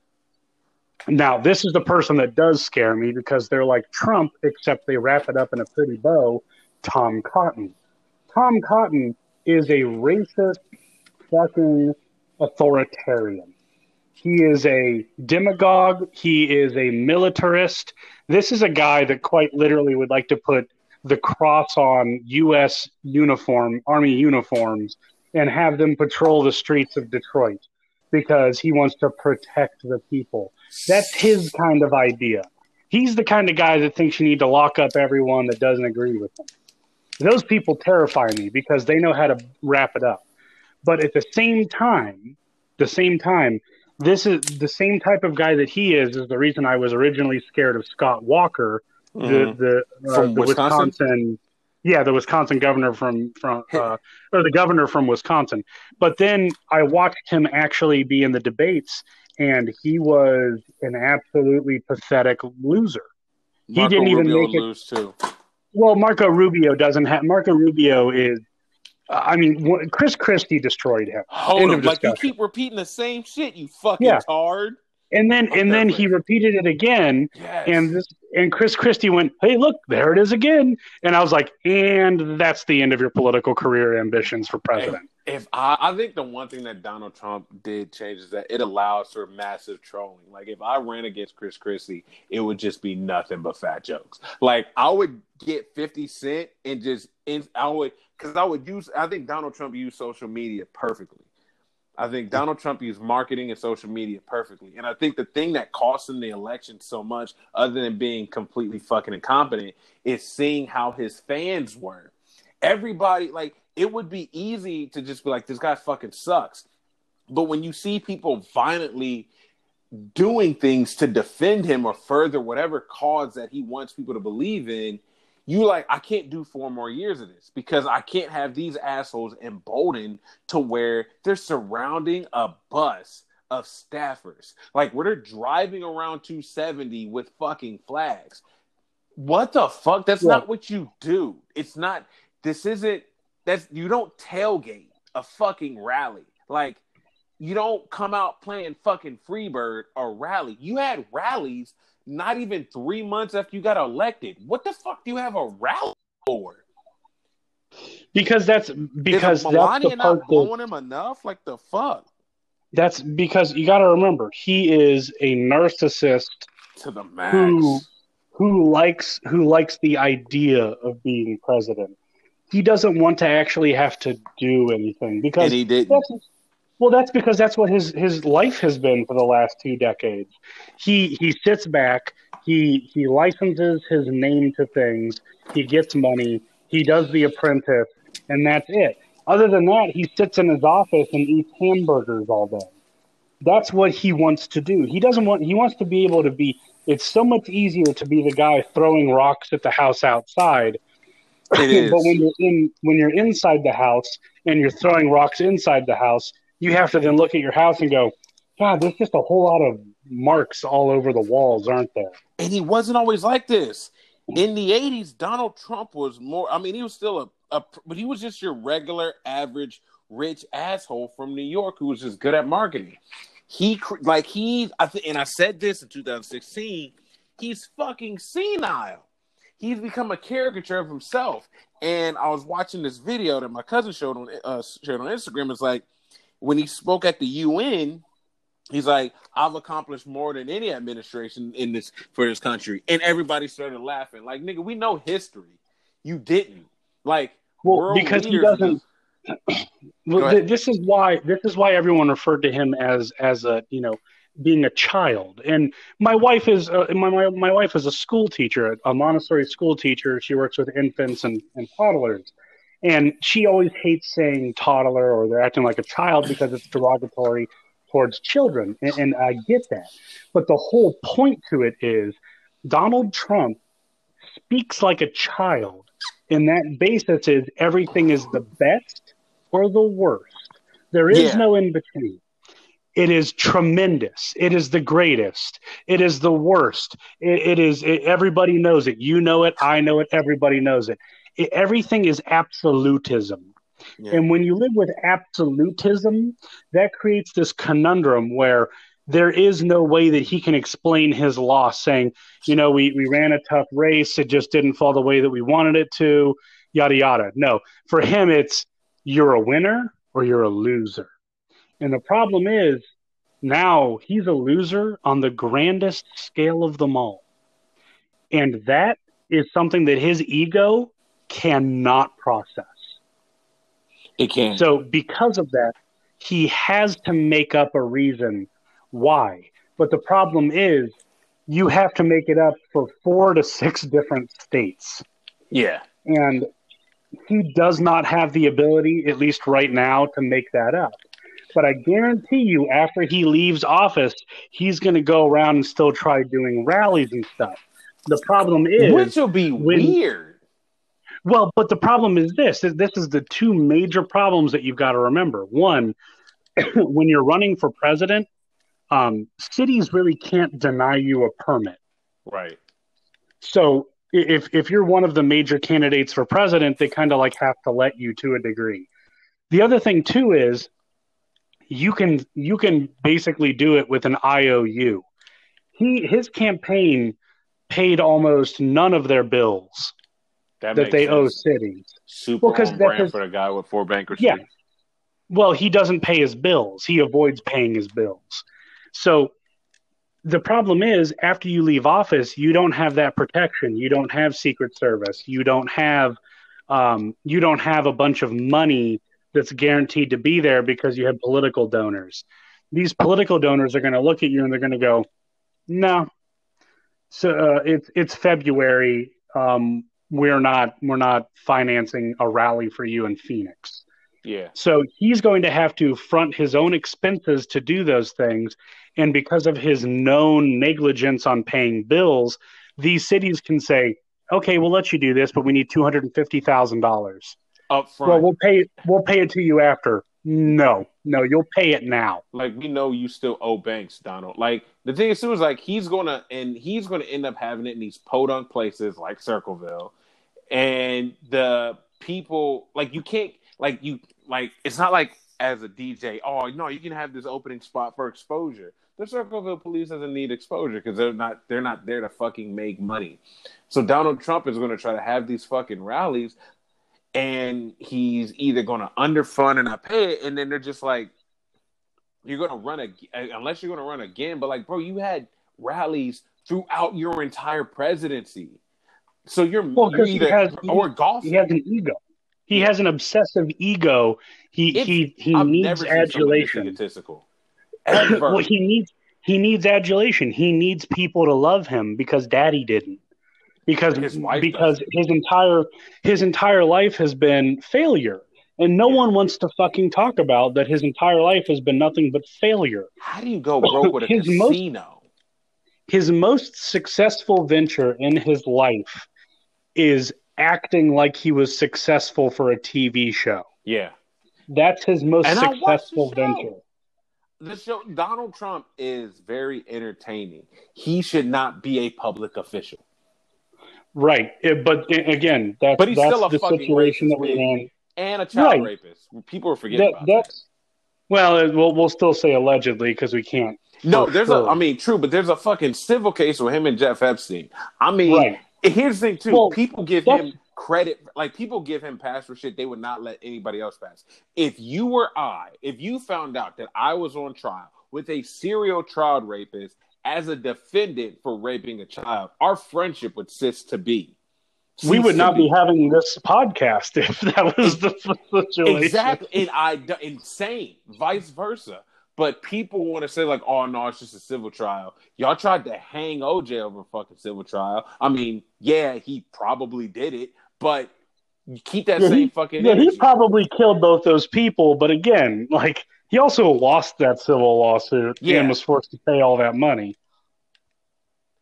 Now, this is the person that does scare me because they're like Trump, except they wrap it up in a pretty bow. Tom Cotton. Tom Cotton is a racist, fucking authoritarian. He is a demagogue. He is a militarist. This is a guy that quite literally would like to put the cross on U.S. uniform, Army uniforms, and have them patrol the streets of Detroit because he wants to protect the people. That's his kind of idea. He's the kind of guy that thinks you need to lock up everyone that doesn't agree with him. Those people terrify me because they know how to wrap it up. But at the same time, the same time, this is the same type of guy that he is. Is the reason I was originally scared of Scott Walker, Mhm. the the, uh, From the Wisconsin? Wisconsin, yeah, the Wisconsin governor from from uh, or the governor from Wisconsin. But then I watched him actually be in the debates, and he was an absolutely pathetic loser. He didn't even Rubio make it- lose too. Well, Marco Rubio doesn't have. Marco Rubio is. I mean, Chris Christie destroyed him. Hold him. Like you keep repeating the same shit, you fucking Yeah. tard. And then and then he repeated it again, Yes. and this and Chris Christie went, "Hey, look, there it is again." And I was like, "And that's the end of your political career ambitions for president." if I, I think the one thing that Donald Trump did change is that it allows for massive trolling. Like if I ran against Chris Christie, it would just be nothing but fat jokes. Like I would get Fifty Cent and just and I would because I would use. I think Donald Trump used social media perfectly. I think Donald Trump used marketing and social media perfectly. And I think the thing that cost him the election so much, other than being completely fucking incompetent, is seeing how his fans were. Everybody, like, it would be easy to just be like, this guy fucking sucks. But when you see people violently doing things to defend him or further whatever cause that he wants people to believe in, you like, I can't do four more years of this because I can't have these assholes emboldened to where they're surrounding a bus of staffers. Like where they're driving around 270 with fucking flags. What the fuck? That's yeah. not what you do. It's not this isn't that's you don't tailgate a fucking rally. Like you don't come out playing fucking Freebird or rally. You had rallies not even three months after you got elected. What the fuck do you have a rally for? Because that's because Is Melania that's not blowing him enough. Like the fuck. That's because you got to remember he is a narcissist to the max. Who, who likes who likes the idea of being president. He doesn't want to actually have to do anything because and he did. Well, that's because that's what his his life has been for the last two decades. He he sits back, he he licenses his name to things, he gets money, he does the apprentice, and that's it. Other than that, he sits in his office and eats hamburgers all day. That's what he wants to do. He doesn't want he wants to be able to be it's so much easier to be the guy throwing rocks at the house outside. but when you're in when you're inside the house and you're throwing rocks inside the house, you have to then look at your house and go, God, there's just a whole lot of marks all over the walls, aren't there? And he wasn't always like this. In the 80s, Donald Trump was more, I mean, he was still a, a but he was just your regular, average, rich asshole from New York who was just good at marketing. He, like, he, I th- and I said this in 2016, he's fucking senile. He's become a caricature of himself. And I was watching this video that my cousin showed on uh, shared on Instagram. It's like, when he spoke at the UN, he's like, "I've accomplished more than any administration in this for this country," and everybody started laughing. Like, nigga, we know history. You didn't like well because he doesn't. well, th- this is why this is why everyone referred to him as as a you know being a child. And my wife is uh, my, my my wife is a school teacher, a Montessori school teacher. She works with infants and, and toddlers. And she always hates saying toddler or they're acting like a child because it's derogatory towards children. And, and I get that. But the whole point to it is Donald Trump speaks like a child. And that basis is everything is the best or the worst. There is yeah. no in between. It is tremendous. It is the greatest. It is the worst. it, it is. It, everybody knows it. You know it. I know it. Everybody knows it it, everything is absolutism. Yeah. And when you live with absolutism, that creates this conundrum where there is no way that he can explain his loss, saying, you know, we, we ran a tough race, it just didn't fall the way that we wanted it to, yada, yada. No, for him, it's you're a winner or you're a loser. And the problem is now he's a loser on the grandest scale of them all. And that is something that his ego cannot process. It can. So because of that, he has to make up a reason why. But the problem is you have to make it up for four to six different states. Yeah. And he does not have the ability, at least right now, to make that up. But I guarantee you, after he leaves office, he's going to go around and still try doing rallies and stuff. The problem is, which will be when, weird well, but the problem is this: this is the two major problems that you've got to remember. One, when you're running for president, um, cities really can't deny you a permit. Right. So if if you're one of the major candidates for president, they kind of like have to let you to a degree. The other thing too is you can you can basically do it with an IOU. He his campaign paid almost none of their bills that, that they sense. owe cities. Super well, on brand for a guy with four bankruptcies. Yeah. Well, he doesn't pay his bills. He avoids paying his bills. So the problem is after you leave office, you don't have that protection. You don't have Secret Service. You don't have um, you don't have a bunch of money that's guaranteed to be there because you have political donors. These political donors are going to look at you and they're going to go, "No." So uh, it's it's February. Um, we're not we're not financing a rally for you in Phoenix. Yeah. So he's going to have to front his own expenses to do those things. And because of his known negligence on paying bills, these cities can say, okay, we'll let you do this, but we need two hundred and fifty thousand dollars Up front. well, we'll pay we'll pay it to you after. No, no, you'll pay it now. like we know you still owe banks, Donald. Like the thing is, too, is like he's gonna and he's gonna end up having it in these podunk places like Circleville, and the people like you can't like you like it's not like as a DJ. Oh no, you can have this opening spot for exposure. The Circleville police doesn't need exposure because they're not they're not there to fucking make money. So Donald Trump is to try to have these fucking rallies, and he's either to underfund and not pay it, and then they're just like, you're going to run a unless you're going to run again. But like, bro, you had rallies throughout your entire presidency, so you're, Well, you're either has- or golf. He has an ego. He has an obsessive ego. He It's- he he I've needs never seen someone this adulation. egotistical. Well, he needs he needs adulation. He needs people to love him because Daddy didn't. Because His wife because doesn't. his entire his entire life has been failure, and no one wants to fucking talk about that. His entire life has been nothing but failure. How do you go broke with a His most- casino? his most successful venture in his life is acting like he was successful for a TV show. yeah. That's his most And watched the successful venture. The show Donald Trump is very entertaining. He should not be a public official. Right. It- but i- again, that's, But he's that's still a the situation that we're in. And a child Right. rapist. People are forgetting That, about that. well, we'll we'll still say allegedly because we can't. No, there's sure. a. I mean, true, but there's a fucking civil case with him and Jeff Epstein. I mean, Right. here's the thing too. Well, people give him credit, like people give him pass for shit they would not let anybody else pass. If you were I, if you found out that I was on trial with a serial child rapist as a defendant for raping a child, our friendship would cease to be. We would not be having this podcast if that was the situation. Exactly. And I insane. Vice versa. But people want to say like, "Oh no, it's just a civil trial." Y'all tried to hang OJ over a fucking civil trial. I mean, yeah, he probably did it, but keep that Yeah, same he- fucking Yeah, he probably killed both those people, but again, like he also lost that civil lawsuit Yeah. and was forced to pay all that money.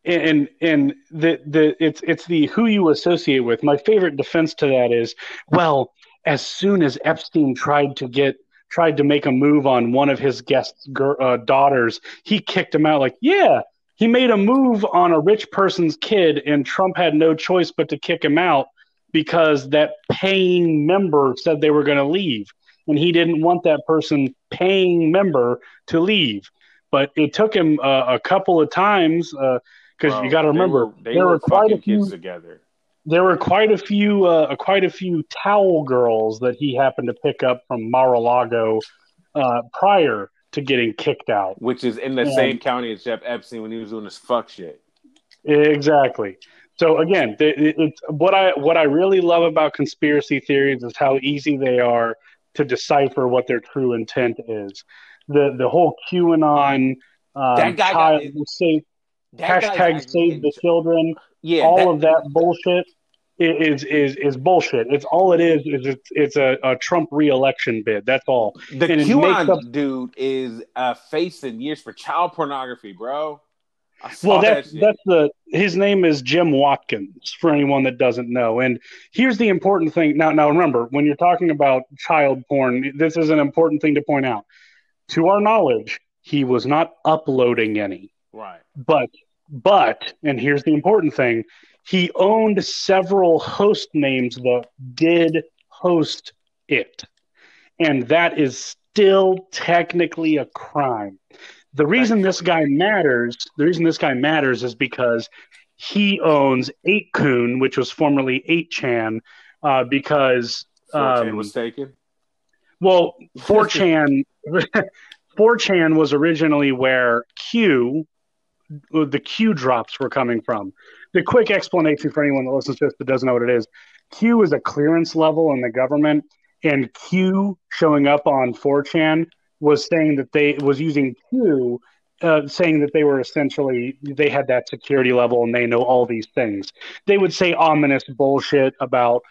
And and the the it's it's the who you associate with. My favorite defense to that is, well, as soon as Epstein tried to get tried to make a move on one of his guests' uh, daughters, he kicked him out. Like, yeah, he made a move on a rich person's kid, and Trump had no choice but to kick him out because that paying member said they were going to leave and he didn't want that person paying member to leave but it took him uh, a couple of times because you got to they remember were- they there were were quite a fucking kids few together. there were quite a few uh, quite a few towel girls that he happened to pick up from Mar-a-Lago uh, prior to getting kicked out Which is in the Yeah. same county as Jeff Epstein when he was doing his fuck shit. Exactly. So again, it's what I what I really love about conspiracy theories is how easy they are to decipher what their true intent is. The the whole QAnon um, That guy got- child save, That hashtag save the children, Yeah, all that- of that bullshit is is is bullshit. It's all it is is it's it's a, a Trump reelection bid. That's all. The And QAnon up- dude is uh, facing years for child pornography, bro. Well, that's shit. that's the his name is Jim Watkins for anyone that doesn't know. And here's the important thing. Now, now remember when you're talking about child porn, this is an important thing to point out. To our knowledge, he was not uploading any, right. But but and here's the important thing: he owned several host names that did host it, and that is still technically a crime. The reason this guy matters, the reason this guy matters is because he owns 8kun, which was formerly 8chan, uh, because 4chan um, was taken. well, 4chan 4chan was originally where Q the Q drops were coming from. The quick explanation for anyone that listens to this that doesn't know what it is. Q is a clearance level in the government and Q showing up on 4chan was saying that they was using Q uh, saying that they were essentially they had that security level and they know all these things. They would say ominous bullshit about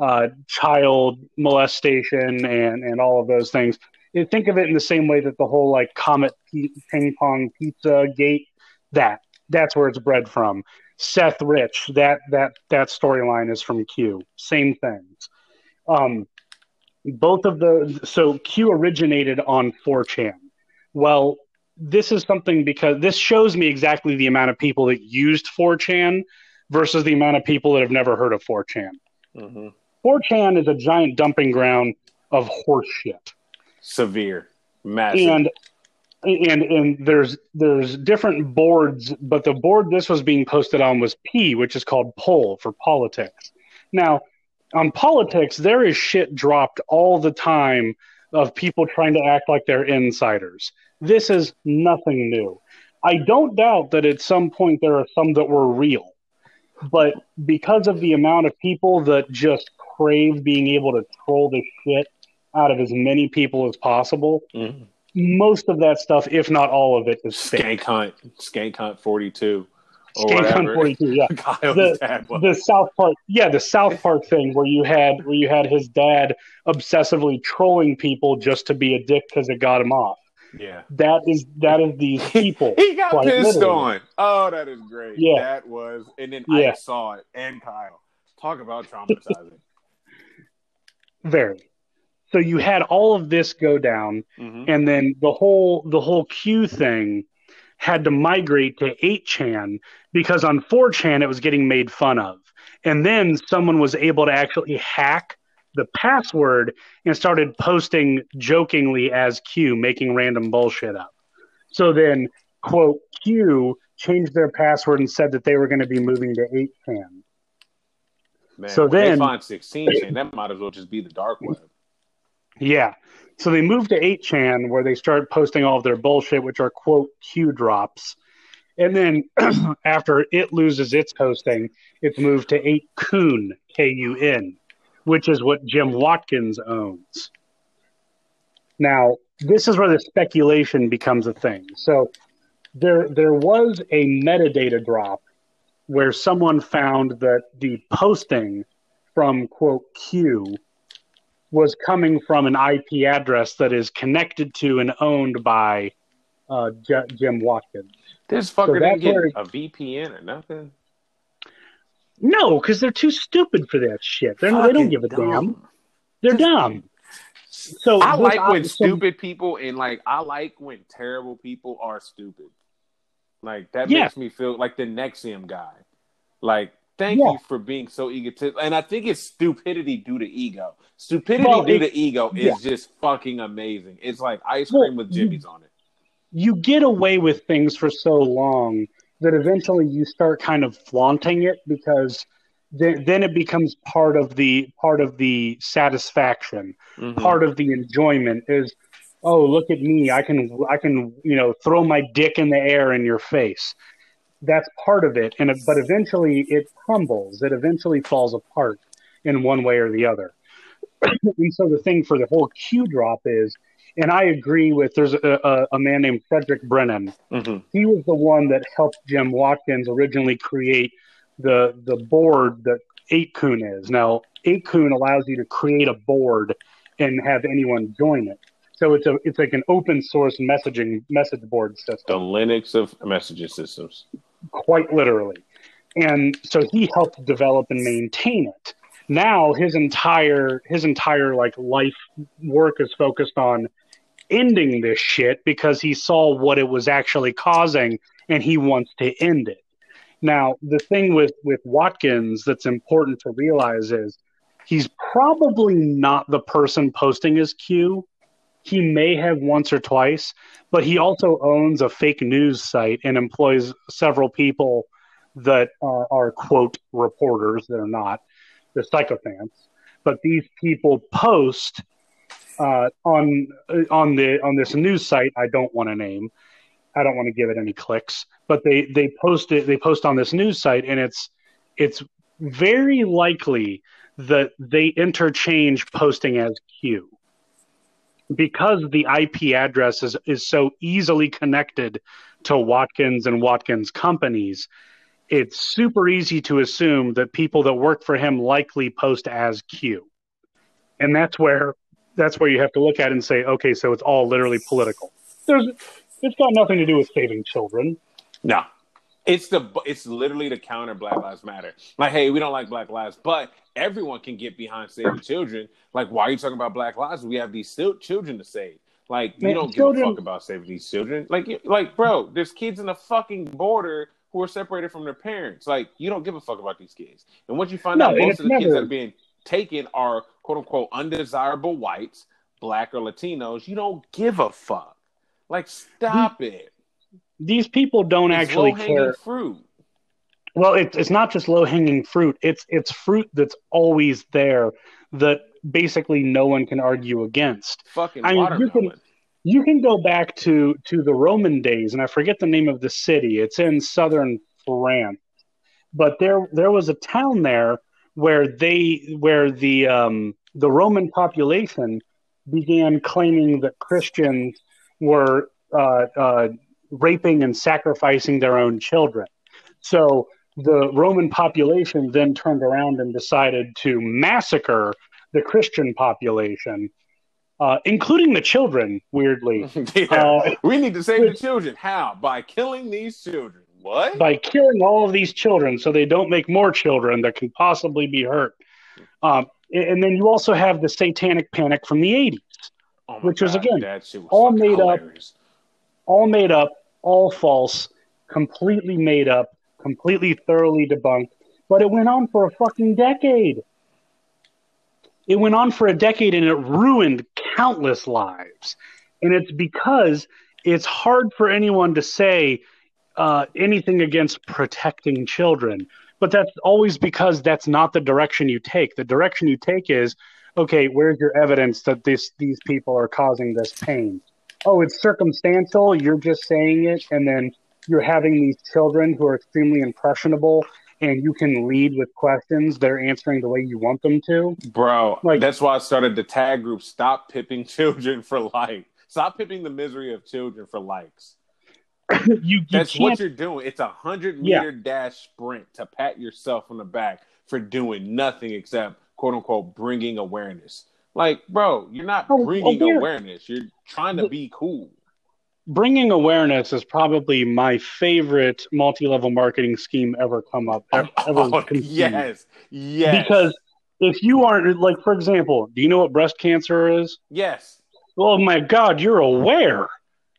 uh, child molestation and and all of those things. Think of it in the same way that the whole like Comet ping pong pizza gate that that's where it's bred from. Seth Rich that that that storyline is from Q. Same things. Um, both of the so Q originated on 4chan. Well, this is something because this shows me exactly the amount of people that used 4chan versus the amount of people that have never heard of 4chan. Mm-hmm. 4chan is a giant dumping ground of horseshit. Severe, massive, and and and there's there's different boards, but the board this was being posted on was P, which is called Poll for politics. Now, on politics, there is shit dropped all the time of people trying to act like they're insiders. This is nothing new. I don't doubt that at some point there are some that were real, but because of the amount of people that just crave being able to troll the shit out of as many people as possible, mm-hmm. Most of that stuff, if not all of it, is Skank. Hunt, Skank Hunt 42. Skank Hunt 42, yeah. the, the South Park, yeah, the South Park thing where you had where you had his dad obsessively trolling people just to be a dick because it got him off. Yeah, that is that is these people. he got pissed literally. on. Oh, that is great. Yeah, that was, and then yeah. I saw it and Kyle talk about traumatizing. Very. So you had all of this go down, mm-hmm. and then the whole the whole Q thing had to migrate to 8chan because on 4chan it was getting made fun of. And then someone was able to actually hack the password and started posting jokingly as Q, making random bullshit up. So then, quote, Q changed their password and said that they were going to be moving to 8chan. Man, so then, they find 16 that might as well just be the dark web. Yeah. So they moved to 8chan where they start posting all of their bullshit, which are, quote, Q drops. And then after it loses its hosting, it's moved to 8kun, K U N which is what Jim Watkins owns. Now, this is where the speculation becomes a thing. So there there was a metadata drop where someone found that the posting from quote Q was coming from an IP address that is connected to and owned by uh, J- Jim Watkins. This fucker so didn't get a VPN or nothing. No, because they're too stupid for that shit. They're, they don't give a dumb. damn. They're dumb. So I like when stupid people and like I like when terrible people are stupid. Like that yeah. makes me feel like the NXIVM guy. Like, thank yeah. you for being so egotistical. And I think it's stupidity due to ego. Stupidity well, due to ego is just fucking amazing. It's like ice cream well, with jimmies on it. You get away with things for so long that eventually you start kind of flaunting it because then, then it becomes part of the part of the satisfaction mm-hmm. part of the enjoyment is oh look at me i can i can you know throw my dick in the air in your face that's part of it and but eventually it crumbles it eventually falls apart in one way or the other and so the thing for the whole q drop is and I agree with there's a, a, a man named Fredrick Brennan. Mm-hmm. He was the one that helped Jim Watkins originally create the the board that 8kun is. Now 8kun allows you to create a board and have anyone join it. So it's a it's like an open source messaging message board system. The Linux of messaging systems. Quite literally. And so he helped develop and maintain it. Now his entire his entire like life work is focused on ending this shit because he saw what it was actually causing and he wants to end it. Now, the thing with with Watkins that's important to realize is he's probably not the person posting his Q. He may have once or twice, but he also owns a fake news site and employs several people that are, are quote reporters. They're not. They're psychopaths. But these people post uh, on on the on this news site I don't want to name. I don't want to give it any clicks, but they they post it they post on this news site and it's it's very likely that they interchange posting as Q. because the IP address is, is so easily connected to Watkins and Watkins companies, it's super easy to assume that people that work for him likely post as Q. And that's where that's where you have to look at and say, okay, so it's all literally political. There's it's got nothing to do with saving children. No. It's the it's literally the counter Black Lives Matter. Like, hey, we don't like Black Lives, but everyone can get behind saving children. Like, why are you talking about Black Lives? We have these still children to save. Like, you don't children- give a fuck about saving these children. Like, like, bro, there's kids in the fucking border who are separated from their parents. Like, you don't give a fuck about these kids. And once you find No, out most of the kids never- that are being taken are quote unquote undesirable whites, black or Latinos, you don't give a fuck. Like, stop it. These people don't It's actually care. fruit. Well, it's it's not just low hanging fruit. It's it's fruit that's always there that basically no one can argue against. Fucking I mean, you can- You can go back to to the Roman days, and I forget the name of the city. It's in southern France, but there there was a town there where they where the um, the Roman population began claiming that Christians were uh, uh, raping and sacrificing their own children. So the Roman population then turned around and decided to massacre the Christian population, uh, including the children. Weirdly, yeah. Uh, we need to save the children. How? By killing these children. What? by killing all of these children so they don't make more children that can possibly be hurt. Um, and then you also have the satanic panic from the 80s, Oh which was, again, was all made up. All made up, all false, completely made up, completely thoroughly debunked. But it went on for a fucking decade. It went on for a decade and it ruined countless lives. And it's because it's hard for anyone to say uh, anything against protecting children. But that's always because that's not the direction you take. The direction you take is, okay, where's your evidence that this these people are causing this pain? Oh, it's circumstantial. You're just saying it, and then you're having these children who are extremely impressionable, and you can lead with questions. They're answering the way you want them to. Bro, Like- that's why I started the tag group Stop Pipping Children for Like. Stop pipping the misery of children for likes. you you That's can't. what you're doing. It's a hundred Yeah. meter dash sprint to pat yourself on the back for doing nothing except quote unquote bringing awareness. Like, bro, you're not Oh, bringing oh, aware- awareness. You're trying to be cool. bringing awareness is probably my favorite multi-level marketing scheme ever come up oh, ever, ever Oh, yes, yes, because if you aren't like for example do you know what breast cancer is yes. oh my god you're aware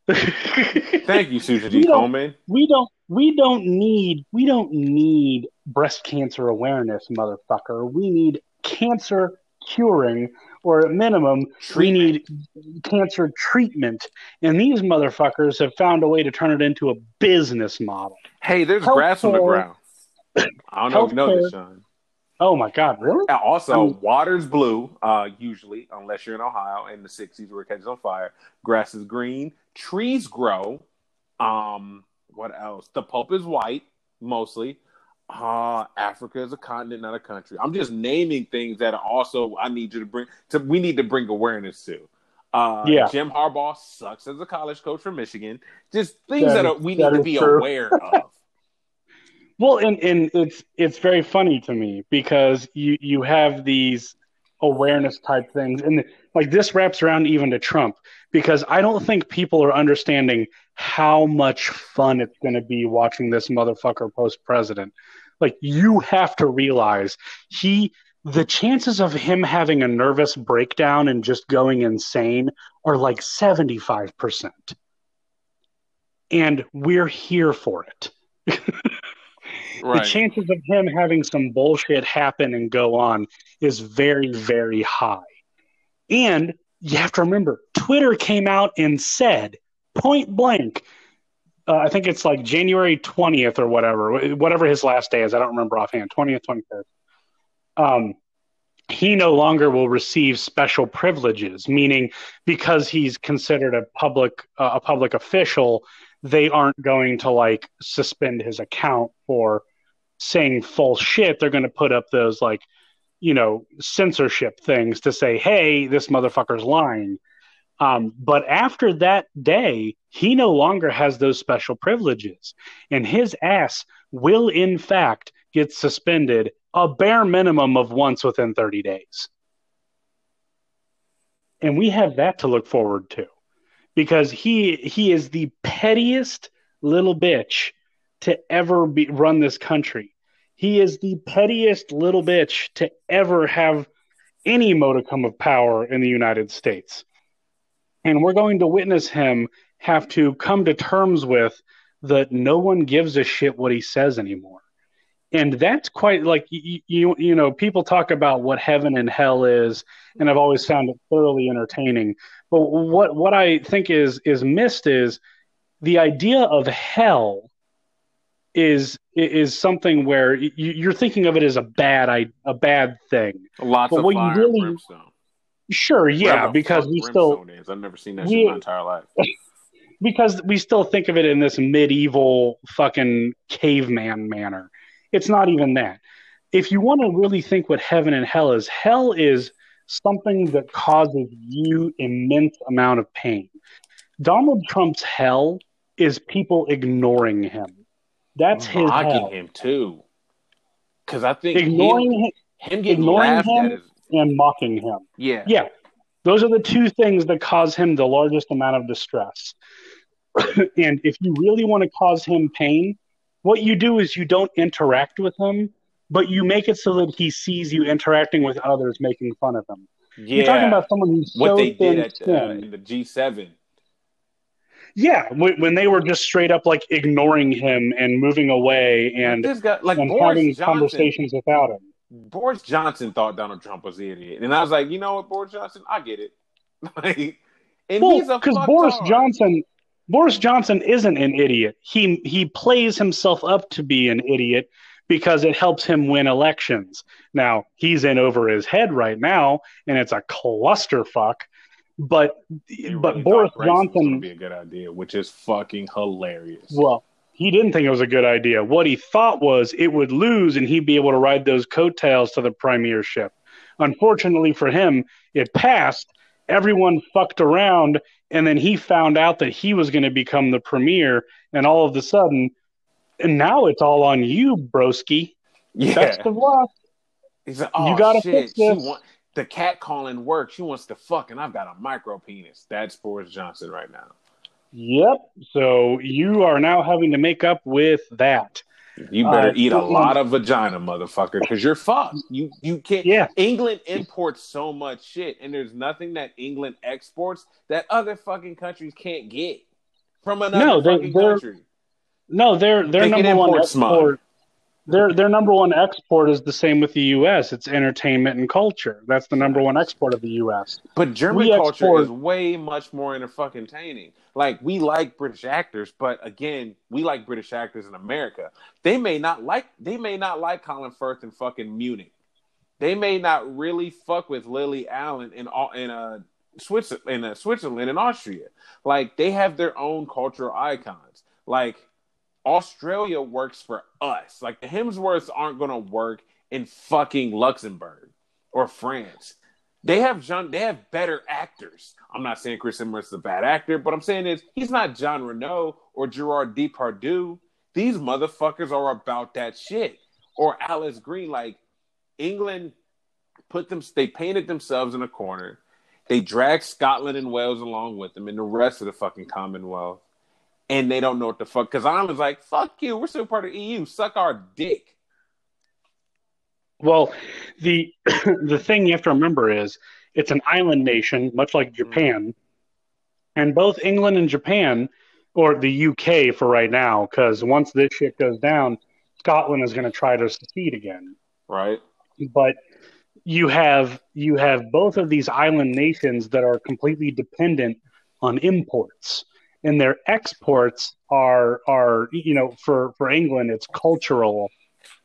Thank you, Susan don't- Coleman. we don't we don't need we don't need breast cancer awareness motherfucker we need cancer curing or at minimum we need cancer treatment and these motherfuckers have found a way to turn it into a business model Hey, there's grass on the ground. I don't know if you know this, Sean. oh my god really Also, Um, water's blue, uh, usually, unless you're in Ohio in the 60s where it catches on fire. Grass is green. Trees grow. Um, what else? The pulp is white, mostly. Uh, Africa is a continent, not a country. I'm just naming things that are also I need you to bring to we need to bring awareness to. Uh, Yeah. Jim Harbaugh sucks as a college coach for Michigan. Just things That that, is- are, we that need to be true. aware of. Well, and, and it's it's very funny to me because you you have these awareness type things, and like this wraps around even to Trump because I don't think people are understanding how much fun it's going to be watching this motherfucker post president. Like you have to realize he the chances of him having a nervous breakdown and just going insane are like 75%. And we're here for it the chances of him having some bullshit happen and go on is very, very high. And you have to remember, Twitter came out and said point blank, uh, I think it's like January 20th or whatever, whatever his last day is. I don't remember offhand, 20th, 21st. Um, he no longer will receive special privileges, meaning because he's considered a public uh, a public official, they aren't going to like suspend his account for saying false shit. They're going to put up those like you know censorship things to say, hey, this motherfucker's lying. Um, but after that day, he no longer has those special privileges, and his ass will, in fact, get suspended a bare minimum of once within 30 days. And we have that to look forward to because he he is the pettiest little bitch to ever be run this country. He is the pettiest little bitch to ever have any modicum of power in the United States. And we're going to witness him have to come to terms with that no one gives a shit what he says anymore. And that's quite like you, you you know people talk about what heaven and hell is and I've always found it thoroughly entertaining. But what what I think is is missed is the idea of hell is is something where you, are thinking of it as a bad a bad thing. Lots but of what you really, brimstone. Sure, yeah, because we still is. I've never seen that we, in my entire life. because we still think of it in this medieval fucking caveman manner. It's not even that. If you want to really think what heaven and hell is, hell is something that causes you immense amount of pain. Donald Trump's hell is people ignoring him. That's his mocking hell. him too. Because I think ignoring him, him getting ignoring him is... and mocking him. Yeah, yeah. Those are the two things that cause him the largest amount of distress. and if you really want to cause him pain, what you do is you don't interact with him, but you make it so that he sees you interacting with others, making fun of him. Yeah. You're talking about someone who's what so they did at uh, in the G7 yeah, when, they were just straight up like ignoring him and moving away and, got, like, and having Johnson, conversations without him. Boris Johnson thought Donald Trump was the idiot, and I was like, you know what, Boris Johnson, I get it. like, and well, because Boris Johnson, Boris Johnson isn't an idiot. He he plays himself up to be an idiot because it helps him win elections. Now he's in over his head right now, and it's a clusterfuck. But but Boris Johnson would be a good idea, which is fucking hilarious. Well, he didn't think it was a good idea. What he thought was it would lose and he'd be able to ride those coattails to the premiership. Unfortunately for him, it passed. Everyone fucked around, and then he found out that he was going to become the premier, and all of a sudden, and now it's all on you, broski. Yeah. Luck. Like, oh, you gotta shit. fix this. Want, the cat calling work. She wants to fuck, and I've got a micro penis. That's Boris Johnson right now. Yep. So you are now having to make up with that. You better uh, eat a lot of vagina, motherfucker, because you're fucked. You you can't. Yeah. England imports so much shit, and there's nothing that England exports that other fucking countries can't get from another no, they, fucking country. No, they're they're they number one export. Smug their their number one export is the same with the U.S. It's entertainment and culture. That's the number one export of the U.S. But German we culture export... is way much more entertaining. Like we like British actors, but again, we like British actors in America. They may not like they may not like Colin Firth in fucking Munich. They may not really fuck with Lily Allen in all in uh Switzerland in uh, Switzerland and Austria. Like they have their own cultural icons. Like Australia works for us. Like the Hemsworths aren't going to work in fucking Luxembourg or France. They have John. They have better actors. I'm not saying Chris Hemsworth is a bad actor, but I'm saying is he's not Jean Reno or Gerard Depardieu. These motherfuckers are about that shit. Or Alice Green, like England put them. They painted themselves in a corner. They dragged Scotland and Wales along with them, and the rest of the fucking Commonwealth and they don't know what the fuck. Because I was like, "Fuck you, we're still part of EU. Suck our dick." Well, the the thing you have to remember is it's an island nation, much like Japan, mm. and both England and Japan, or the UK for right now, because once this shit goes down, Scotland is going to try to secede again. Right. But you have you have both of these island nations that are completely dependent on imports and their exports are are you know for for England it's cultural,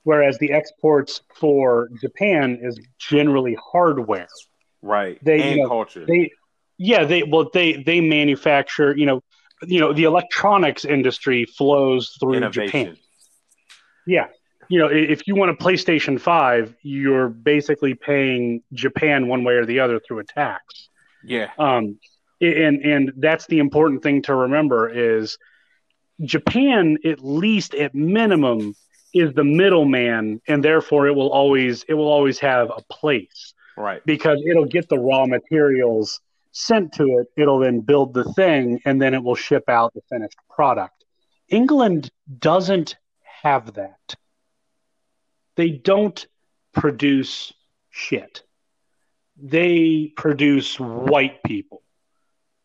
whereas the exports for Japan is generally hardware. Right. They and you know, culture. They yeah they well they they manufacture you know you know the electronics industry flows through Innovation. Japan. Yeah. You know, if you want a PlayStation 5, you're basically paying Japan one way or the other through a tax. Yeah. Um, and and that's the important thing to remember is Japan at least at minimum is the middleman and therefore it will always it will always have a place. Right. because it'll get the raw materials sent to it it'll then build the thing and then it will ship out the finished product. England doesn't have that. They don't produce shit. They produce white people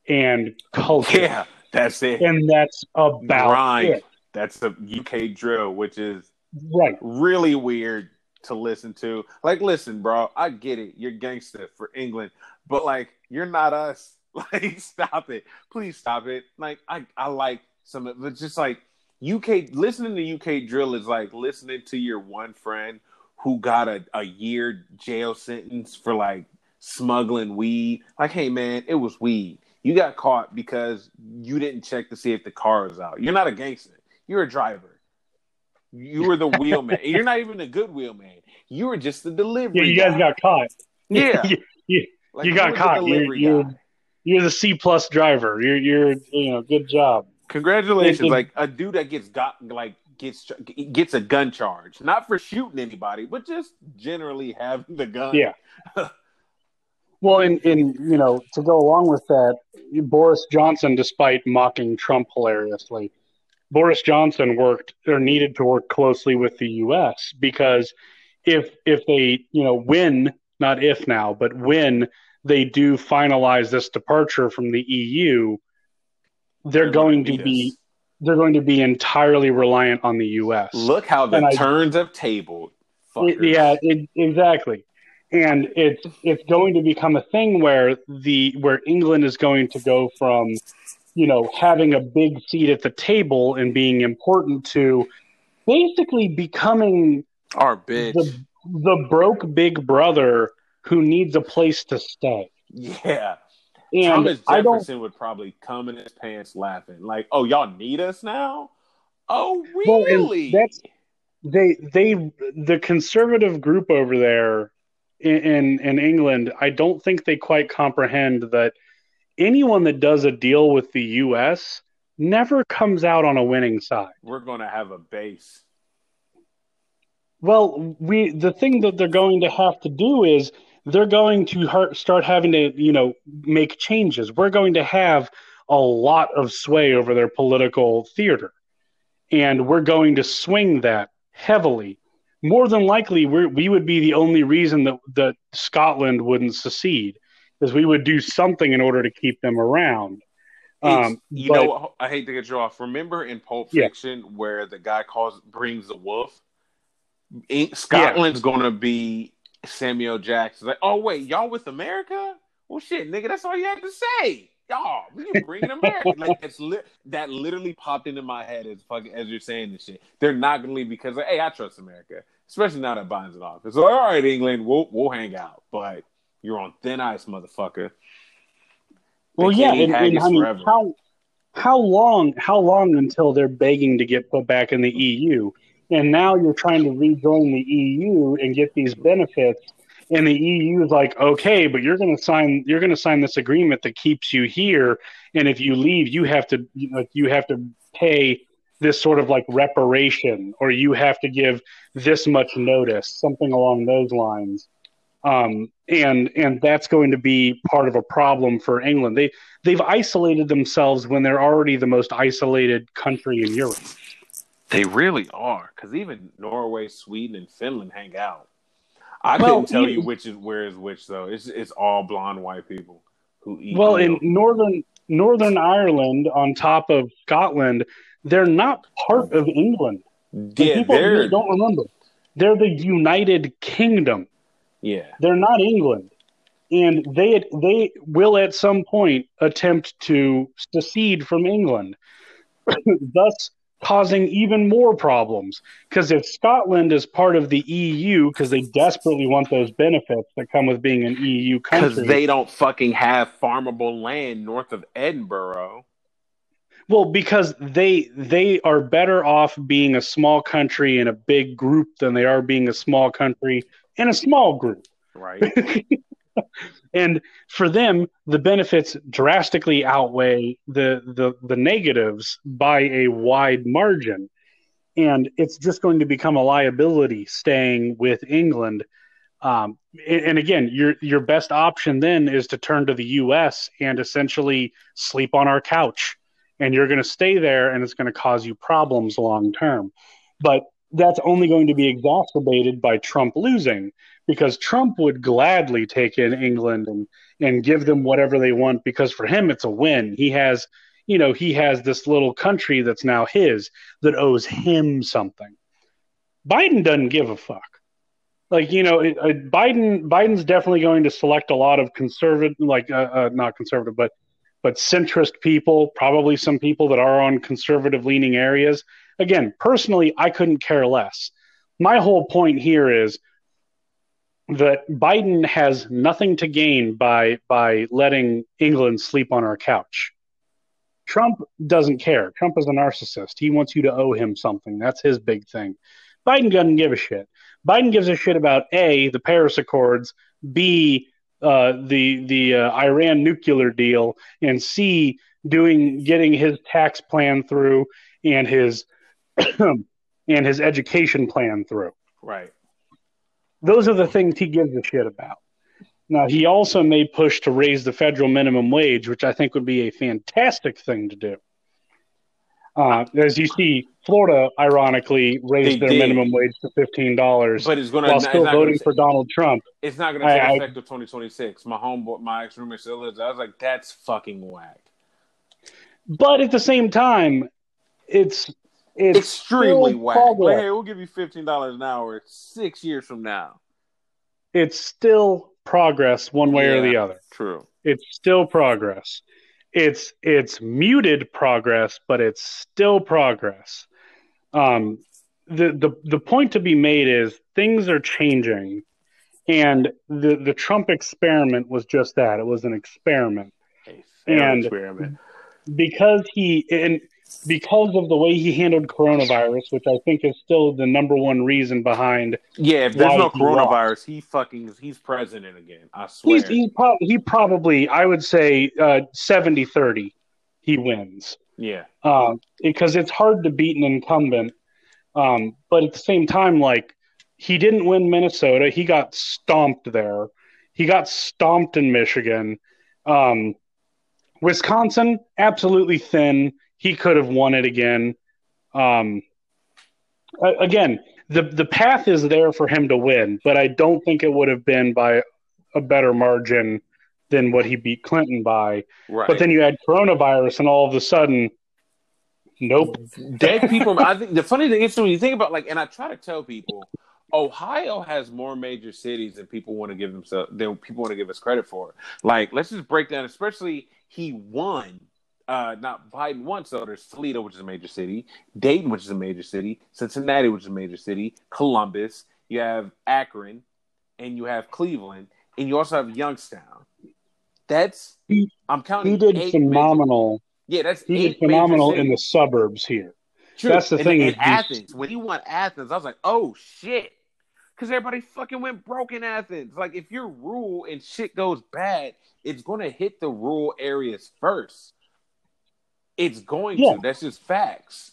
and culture Yeah, that's it. and that's about Grind. it That's the UK drill, which is right really weird to listen to. Like, listen, bro, I get it. You're gangster for England, but like, you're not us. Like, stop it. Please stop it. Like, I, I like some of but just like UK listening to UK drill is like listening to your one friend who got a, a year jail sentence for like smuggling weed. Like, hey man, it was weed. You got caught because you didn't check to see if the car was out. You're not a gangster. You're a driver. You were the wheelman. You're not even a good wheelman. You were just the delivery. yeah you guys got caught yeah. you, you, Like, you got caught. You're- you're- you're the c plus driver you're you're you know good job Congratulations! Like a dude that gets got like gets gets a gun charge, not for shooting anybody, but just generally having the gun. Yeah. Well, and, and you know, to go along with that, Boris Johnson, despite mocking Trump hilariously, Boris Johnson worked or needed to work closely with the U.S. because if if they you know win, not if now, but when they do finalize this departure from the EU, they're They're going gonna to be us. they're going to be entirely reliant on the U.S. Look how the And I- turns have tabled. Fuckers. yeah, it, exactly. And it's it's going to become a thing where the where England is going to go from, you know, having a big seat at the table and being important to basically becoming our big the the broke big brother who needs a place to stay. yeah, And Thomas I don't Jefferson would probably come in his pants laughing, like, "Oh, y'all need us now? Oh, Well, really? that's- they they the conservative group over there in, in England, I don't think they quite comprehend that anyone that does a deal with the US never comes out on a winning side. We're gonna have a base. Well, we the thing that they're going to have to do is they're going to start having to, you know, make changes. We're going to have a lot of sway over their political theater. And we're going to swing that heavily. More than likely, we're, we would be the only reason that, that Scotland wouldn't secede, because we would do something in order to keep them around. Um, you but- know. I hate to get you off. Remember in Pulp Yeah. Fiction where the guy calls brings the wolf? In- Scotland's gonna be Samuel Jackson. Like, oh wait, y'all with America? Well, shit, nigga, that's all you had to say. Y'all, we can bring bringing America. like it's li- that literally popped into my head as fucking as you're saying this shit. They're not gonna leave because, like, hey, I trust America, especially now that Biden's in office. So, all right, England, we'll we'll hang out, but you're on thin ice, motherfucker. They Well, yeah, can't and, and I mean, forever. how how long how long until they're begging to get put back in the EU, and now you're trying to rejoin the EU and get these benefits, and the EU is like, okay, but you're going to sign you're going to sign this agreement that keeps you here, and if you leave, you have to you know, you have to pay this sort of like reparation, or you have to give this much notice, something along those lines. Um, and and that's going to be part of a problem for England. They they've isolated themselves when they're already the most isolated country in Europe. They really are, because even Norway, Sweden, and Finland hang out. I Well, couldn't tell even- you which is where is which though. It's it's all blonde white people who eat. Well, in northern Northern Ireland, on top of Scotland, they're not part of England. And yeah, people really don't remember. They're the United Kingdom. yeah. They're not England, and they they will at some point attempt to secede from England, thus causing even more problems. Because if Scotland is part of the EU, because they desperately want those benefits that come with being an EU country, Because they don't fucking have farmable land north of Edinburgh. well, because they they are better off being a small country in a big group than they are being a small country in a small group. Right. and for them, the benefits drastically outweigh the, the the negatives by a wide margin, and it's just going to become a liability staying with England. Um, and again, your your best option then is to turn to the U.S. and essentially sleep on our couch, and you're going to stay there, and it's going to cause you problems long term. But that's only going to be exacerbated by Trump losing because Trump would gladly take in England and and give them whatever they want because for him it's a win. He has, you know, he has this little country that's now his that owes him something. Biden doesn't give a fuck. Like you know, it, uh, Biden Biden's definitely going to select a lot of conservative, like uh, uh, not conservative, but but centrist people, probably some people that are on conservative leaning areas again, personally, I couldn't care less. My whole point here is that Biden has nothing to gain by by letting England sleep on our couch. Trump doesn't care. Trump is a narcissist. He wants you to owe him something. That's his big thing. Biden doesn't give a shit. Biden gives a shit about a the Paris Accords, b uh, the the uh, Iran nuclear deal, and c doing getting his tax plan through and his and his education plan through. Right. Those are the things he gives a shit about. Now, he also may push to raise the federal minimum wage, which I think would be a fantastic thing to do. Uh, as you see, Florida ironically raised they their did. minimum wage to fifteen dollars, but it's going to while still voting for Donald Trump. It's not going to take I, effect until twenty twenty six. My homeboy, my ex roommate still is. I was like, that's fucking whack. But at the same time, it's it's extremely whack. Like, hey, we'll give you fifteen dollars an hour six years from now. It's still progress one way yeah, or the other. True. It's still progress. It's it's muted progress, but it's still progress. Um, the the the point to be made is things are changing, and the the Trump experiment was just that. It was an experiment. and experiment. because he and because of the way he handled coronavirus, which I think is still the number one reason behind. Yeah, if there's no coronavirus, he fucking he's president again. I swear. He's, he's pro- he probably, I would say, uh, 70 30, he wins. Yeah. Uh, because it's hard to beat an incumbent. Um, but at the same time, like, he didn't win Minnesota. He got stomped there. He got stomped in Michigan. Um, Wisconsin, absolutely thin he could have won it again. Um, again, the the path is there for him to win, but I don't think it would have been by a better margin than what he beat Clinton by. Right. But then you had coronavirus, and all of a sudden, nope, dead people. I think the funny thing is when you think about like, and I try to tell people, Ohio has more major cities than people want to give themselves than people want to give us credit for. Like, let's just break down. Especially he won uh, not Biden won. So there's Toledo, which is a major city, Dayton, which is a major city, Cincinnati, which is a major city, Columbus. You have Akron, and you have Cleveland, and you also have Youngstown. That's he, I'm counting. He did phenomenal. Major, yeah, that's he did phenomenal in the suburbs here. True. That's the and, thing. In Athens, when he won Athens, I was like, oh shit, because everybody fucking went broke in Athens. Like, if you're rural and shit goes bad, it's gonna hit the rural areas first. It's going yeah. to. That's just facts.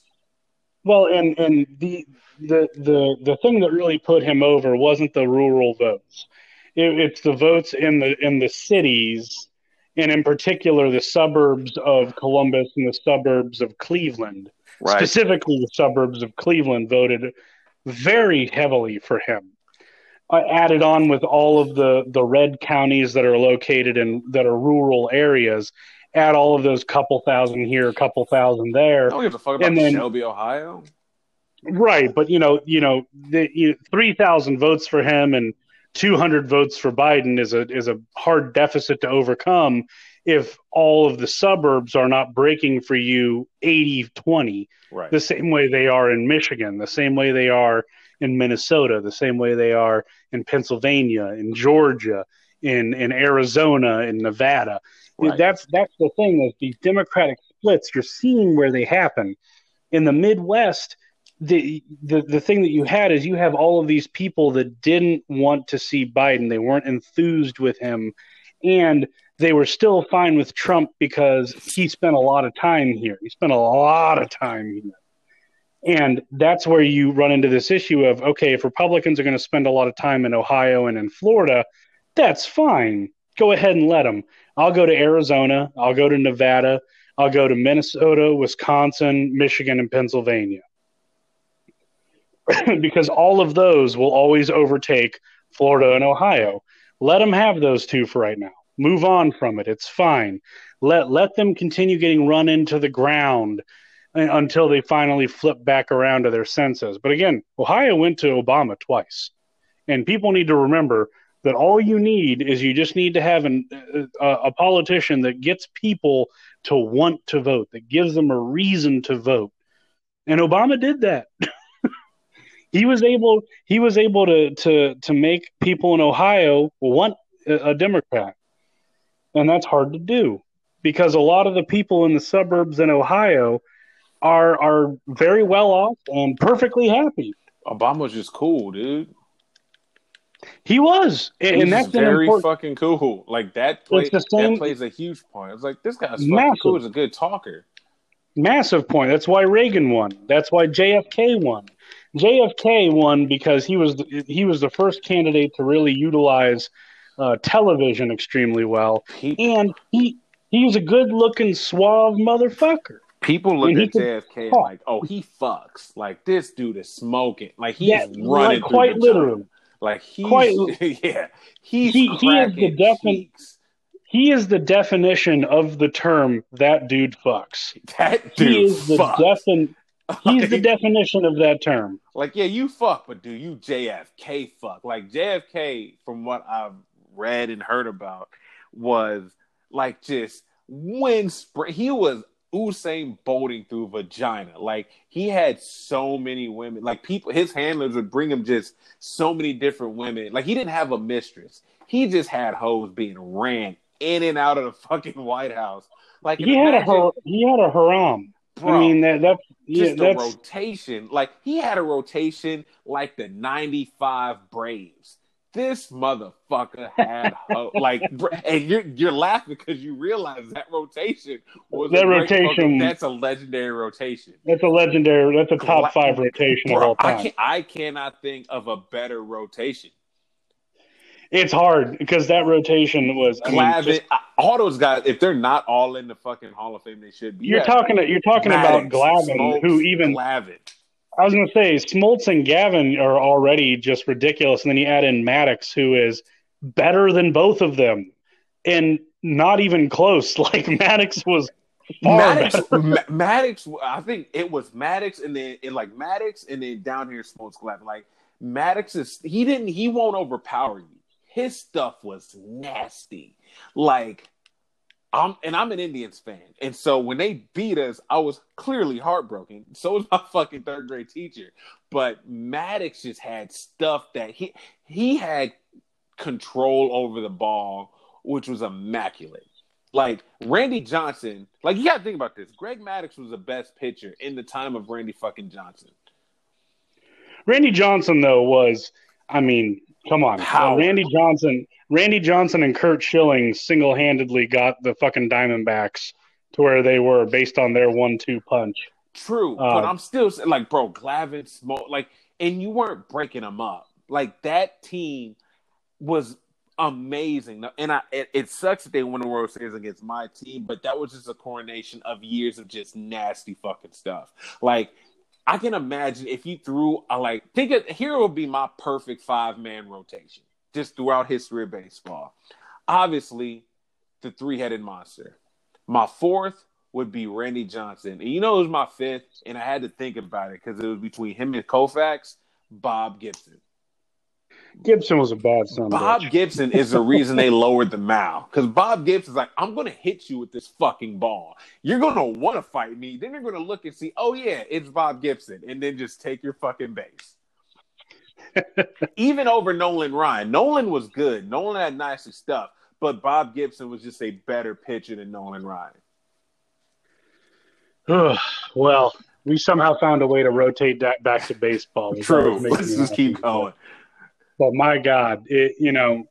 Well, and and the the the the thing that really put him over wasn't the rural votes. It, it's the votes in the in the cities, and in particular the suburbs of Columbus and the suburbs of Cleveland. Right. Specifically, the suburbs of Cleveland voted very heavily for him. I added on with all of the the red counties that are located in that are rural areas, add all of those couple thousand here, a couple thousand there. I don't give a fuck about then, Shelby, Ohio. Right, but you know, you know, the, you, three thousand votes for him and two hundred votes for Biden is a is a hard deficit to overcome if all of the suburbs are not breaking for you 80-20 right. the same way they are in Michigan, the same way they are in Minnesota, the same way they are in Pennsylvania, in Georgia, in in Arizona, in Nevada. Right. That's that's the thing is these democratic splits. You're seeing where they happen in the Midwest. the, the the thing that you had is you have all of these people that didn't want to see Biden. They weren't enthused with him, and they were still fine with Trump because he spent a lot of time here. He spent a lot of time here. And that's where you run into this issue of okay, if Republicans are going to spend a lot of time in Ohio and in Florida, that's fine. Go ahead and let them. I'll go to Arizona. I'll go to Nevada. I'll go to Minnesota, Wisconsin, Michigan, and Pennsylvania. because all of those will always overtake Florida and Ohio. Let them have those two for right now. Move on from it. It's fine. Let let them continue getting run into the ground until they finally flip back around to their senses. But again, Ohio went to Obama twice. And people need to remember that all you need is you just need to have an, a, a politician that gets people to want to vote, that gives them a reason to vote. And Obama did that. he was able he was able to to to make people in Ohio want a, Democrat. And that's hard to do because a lot of the people in the suburbs in Ohio are are very well off and perfectly happy. Obama's just cool, dude. He was, and, He's that's very important, fucking cool. Like that, play, same- that plays a huge point. It's like this guy's fucking cool. He's a good talker. massive point. That's why Reagan won. That's why JFK won. JFK won because he was the, he was the first candidate to really utilize uh, television extremely well, He, and he he was a good looking suave motherfucker. people look and at JFK like, oh, he fucks. Like this dude is smoking. Like he's Yeah, running like, quite the literally. Like he's Quite- yeah, he's He- he is the cracking defin- cheeks. He is the definition of the term that dude fucks. That dude he is the defin- He's the definition of that term. Like, yeah, you fuck, but do you JFK fuck? Like JFK, from what I've read and heard about, was like just wind spray. He was Usain bolting through vagina. Like he had so many women. Like people, his handlers would bring him just so many different women. Like he didn't have a mistress. He just had hoes being ran in and out of the fucking White House. Like He had a imagine- har- he had a haram. Bro, I mean that that's yeah, just the that's rotation. Like he had a rotation like the '95 Braves. This motherfucker had ho- like, and you're you're laughing because you realize that rotation was That a rotation- that's a legendary rotation. that's a legendary. That's a top five rotation of Bro, all I time. can I cannot think of a better rotation. It's hard because that rotation was. I mean, Glavine, just- all those guys, if they're not all in the fucking Hall of Fame, they should be. you're Yeah, talking. You're talking Maddux, about Glavine, Smoltz, who even Glavine. I was going to say Smoltz and Gavin are already just ridiculous, and then you add in Maddux, who is better than both of them, and not even close. Like Maddux was Maddux, Maddux, I think it was Maddux, and then it like Maddux, and then down here Smokes Glavine. Like Maddux is he didn't he won't overpower you. His stuff was nasty. Like I'm and I'm an Indians fan, and so when they beat us, I was clearly heartbroken. So was my fucking third grade teacher. But Maddux just had stuff that he he had control over the ball, which was immaculate. Like Randy Johnson, like you gotta think about this. Greg Maddux was the best pitcher in the time of Randy fucking Johnson. Randy Johnson, though, was I mean, come on, Randy Johnson, Randy Johnson, and Curt Schilling single handedly got the fucking Diamondbacks to where they were based on their one-two punch. True, Uh, but I'm still like, bro, Glavine, Smoke, like, and you weren't breaking them up. Like that team was amazing, and I it, it sucks that they won the World Series against my team, but that was just a coronation of years of just nasty fucking stuff. Like I can imagine if you threw a like think of here would be my perfect five man rotation just throughout history of baseball. Obviously, the three headed monster. My fourth would be Randy Johnson. And you know, it was my fifth, and I had to think about it because it was between him and Koufax, Bob Gibson. Gibson was a bad son. Bob bitch. Gibson is the reason they lowered the mound because Bob Gibson's like, I'm going to hit you with this fucking ball. You're going to want to fight me. Then you're going to look and see, oh, yeah, it's Bob Gibson. And then just take your fucking base. Even over Nolan Ryan. Nolan was good. Nolan had nice stuff, but Bob Gibson was just a better pitcher than Nolan Ryan. Well, we somehow found a way to rotate that back to baseball. True. Let's just keep going. But my God, it you know,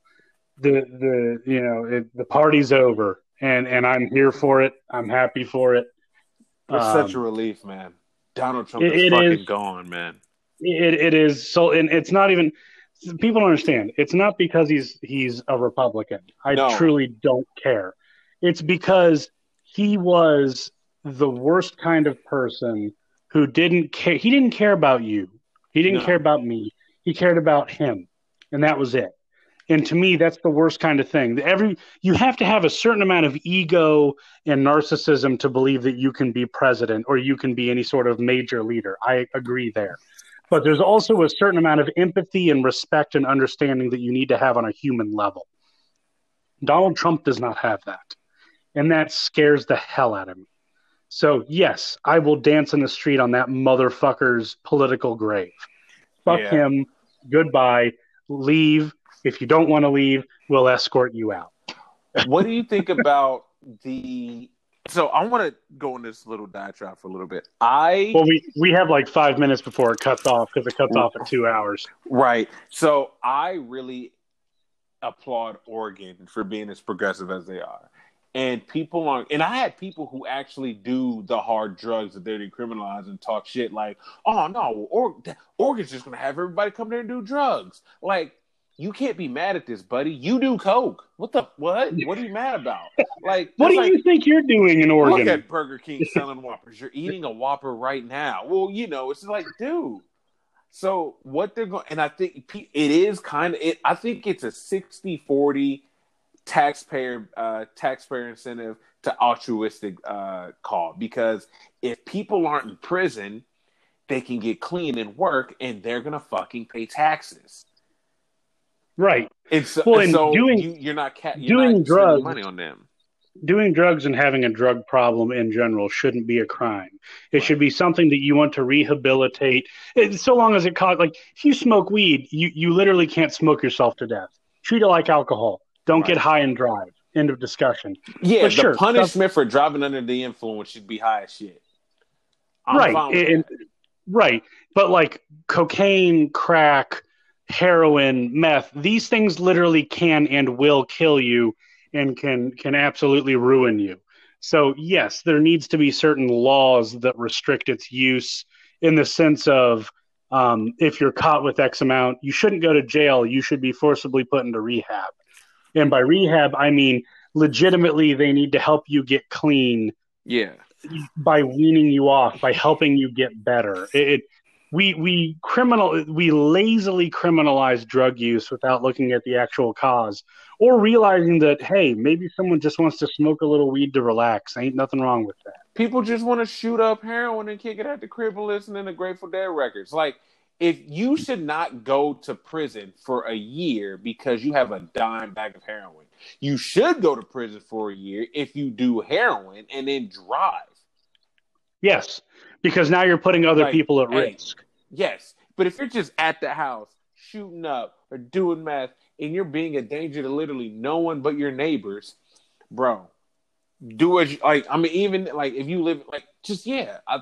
the the you know it, the party's over, and and I'm here for it. I'm happy for it. It's um, such a relief, man. Donald Trump it, is fucking is, gone, man. It it is so, and it's not even. People don't understand. It's not because he's he's a Republican. I no. truly don't care. It's because he was the worst kind of person who didn't care. He didn't care about you. He didn't no. care about me. He cared about him, and that was it. And to me, that's the worst kind of thing. Every you have to have a certain amount of ego and narcissism to believe that you can be president or you can be any sort of major leader. I agree there. But there's also a certain amount of empathy and respect and understanding that you need to have on a human level. Donald Trump does not have that. And that scares the hell out of me. So, yes, I will dance in the street on that motherfucker's political grave. Fuck yeah. him. Goodbye. Leave if you don't want to leave, we'll escort you out. what do you think about the? So I want to go in this little diatribe for a little bit. I well, we we have like five minutes before it cuts off because it cuts off at two hours. Right. So I really applaud Oregon for being as progressive as they are. And people aren't, and I had people who actually do the hard drugs that they're decriminalized and talk shit like, oh no, or- Oregon's just going to have everybody come there and do drugs. Like, you can't be mad at this, buddy. You do coke. What the what? What are you mad about? Like, what do like, you think you're doing in Oregon? Look at Burger King selling Whoppers. You're eating a Whopper right now. Well, you know, it's like, dude. So what they're going, and I think it is kind of. It, I think it's a 60-40 taxpayer uh, taxpayer incentive to altruistic uh, call because if people aren't in prison, they can get clean and work, and they're gonna fucking pay taxes. Right. It's well, and so doing you, are not ca- you're doing not drugs money on them. Doing drugs and having a drug problem in general shouldn't be a crime. It right. should be something that you want to rehabilitate. It, so long as it costs, like if you smoke weed, you you literally can't smoke yourself to death. Treat it like alcohol. Don't right. get high and drive. End of discussion. Yeah, but the sure, punishment for driving under the influence should be high as shit. I'm right. And, right. But like cocaine, crack, heroin, meth, these things literally can and will kill you and can can absolutely ruin you. So yes, there needs to be certain laws that restrict its use in the sense of um, if you're caught with X amount, you shouldn't go to jail. You should be forcibly put into rehab. And by rehab, I mean legitimately they need to help you get clean. Yeah. By weaning you off, by helping you get better. It, it we we criminal we lazily criminalize drug use without looking at the actual cause or realizing that hey maybe someone just wants to smoke a little weed to relax. Ain't nothing wrong with that. People just want to shoot up heroin and kick it at the crib and listen to the grateful dead records. Like if you should not go to prison for a year because you have a dime bag of heroin you should go to prison for a year if you do heroin and then drive. Yes because now you're putting other like, people at hey, risk. Yes, but if you're just at the house shooting up or doing meth and you're being a danger to literally no one but your neighbors, bro, do as you, like. I mean, even like if you live like just yeah, I,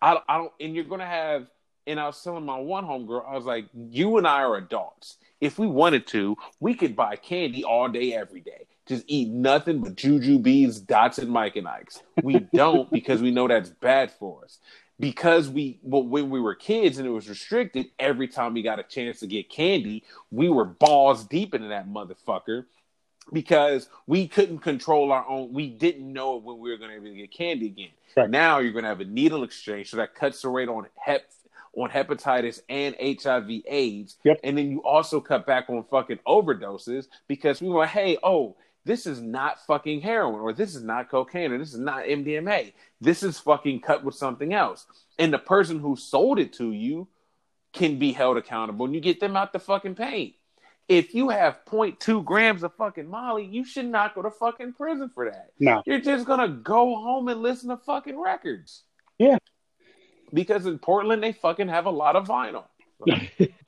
I, I don't. And you're gonna have. And I was telling my one home girl, I was like, you and I are adults. If we wanted to, we could buy candy all day, every day just eat nothing but Jujubes, dots, and Mike and Ike's. We don't because we know that's bad for us. Because we, well, when we were kids and it was restricted, every time we got a chance to get candy, we were balls deep into that motherfucker because we couldn't control our own. We didn't know when we were going to get candy again. Right. Now you're going to have a needle exchange, so that cuts the rate on hep on hepatitis and HIV AIDS. Yep. And then you also cut back on fucking overdoses because we were, hey, oh, this is not fucking heroin or this is not cocaine or this is not MDMA. This is fucking cut with something else. And the person who sold it to you can be held accountable and you get them out the fucking pain. If you have 0.2 grams of fucking Molly, you should not go to fucking prison for that. No. You're just going to go home and listen to fucking records. Yeah. Because in Portland, they fucking have a lot of vinyl.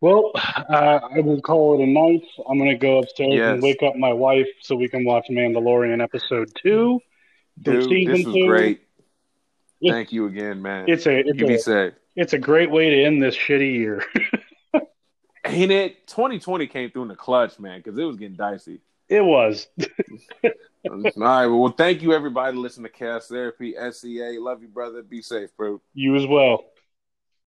Well, uh, I will call it a night. I'm going to go upstairs yes. and wake up my wife so we can watch Mandalorian episode two. Dude, this is great. Thank you again, man. It's a it's you be a, safe. it's a great way to end this shitty year. Ain't it? 2020 came through in the clutch, man, because it was getting dicey. it was. All right, well, thank you everybody to listen to Cast Therapy, SCA. Love you, brother. Be safe, bro. You as well.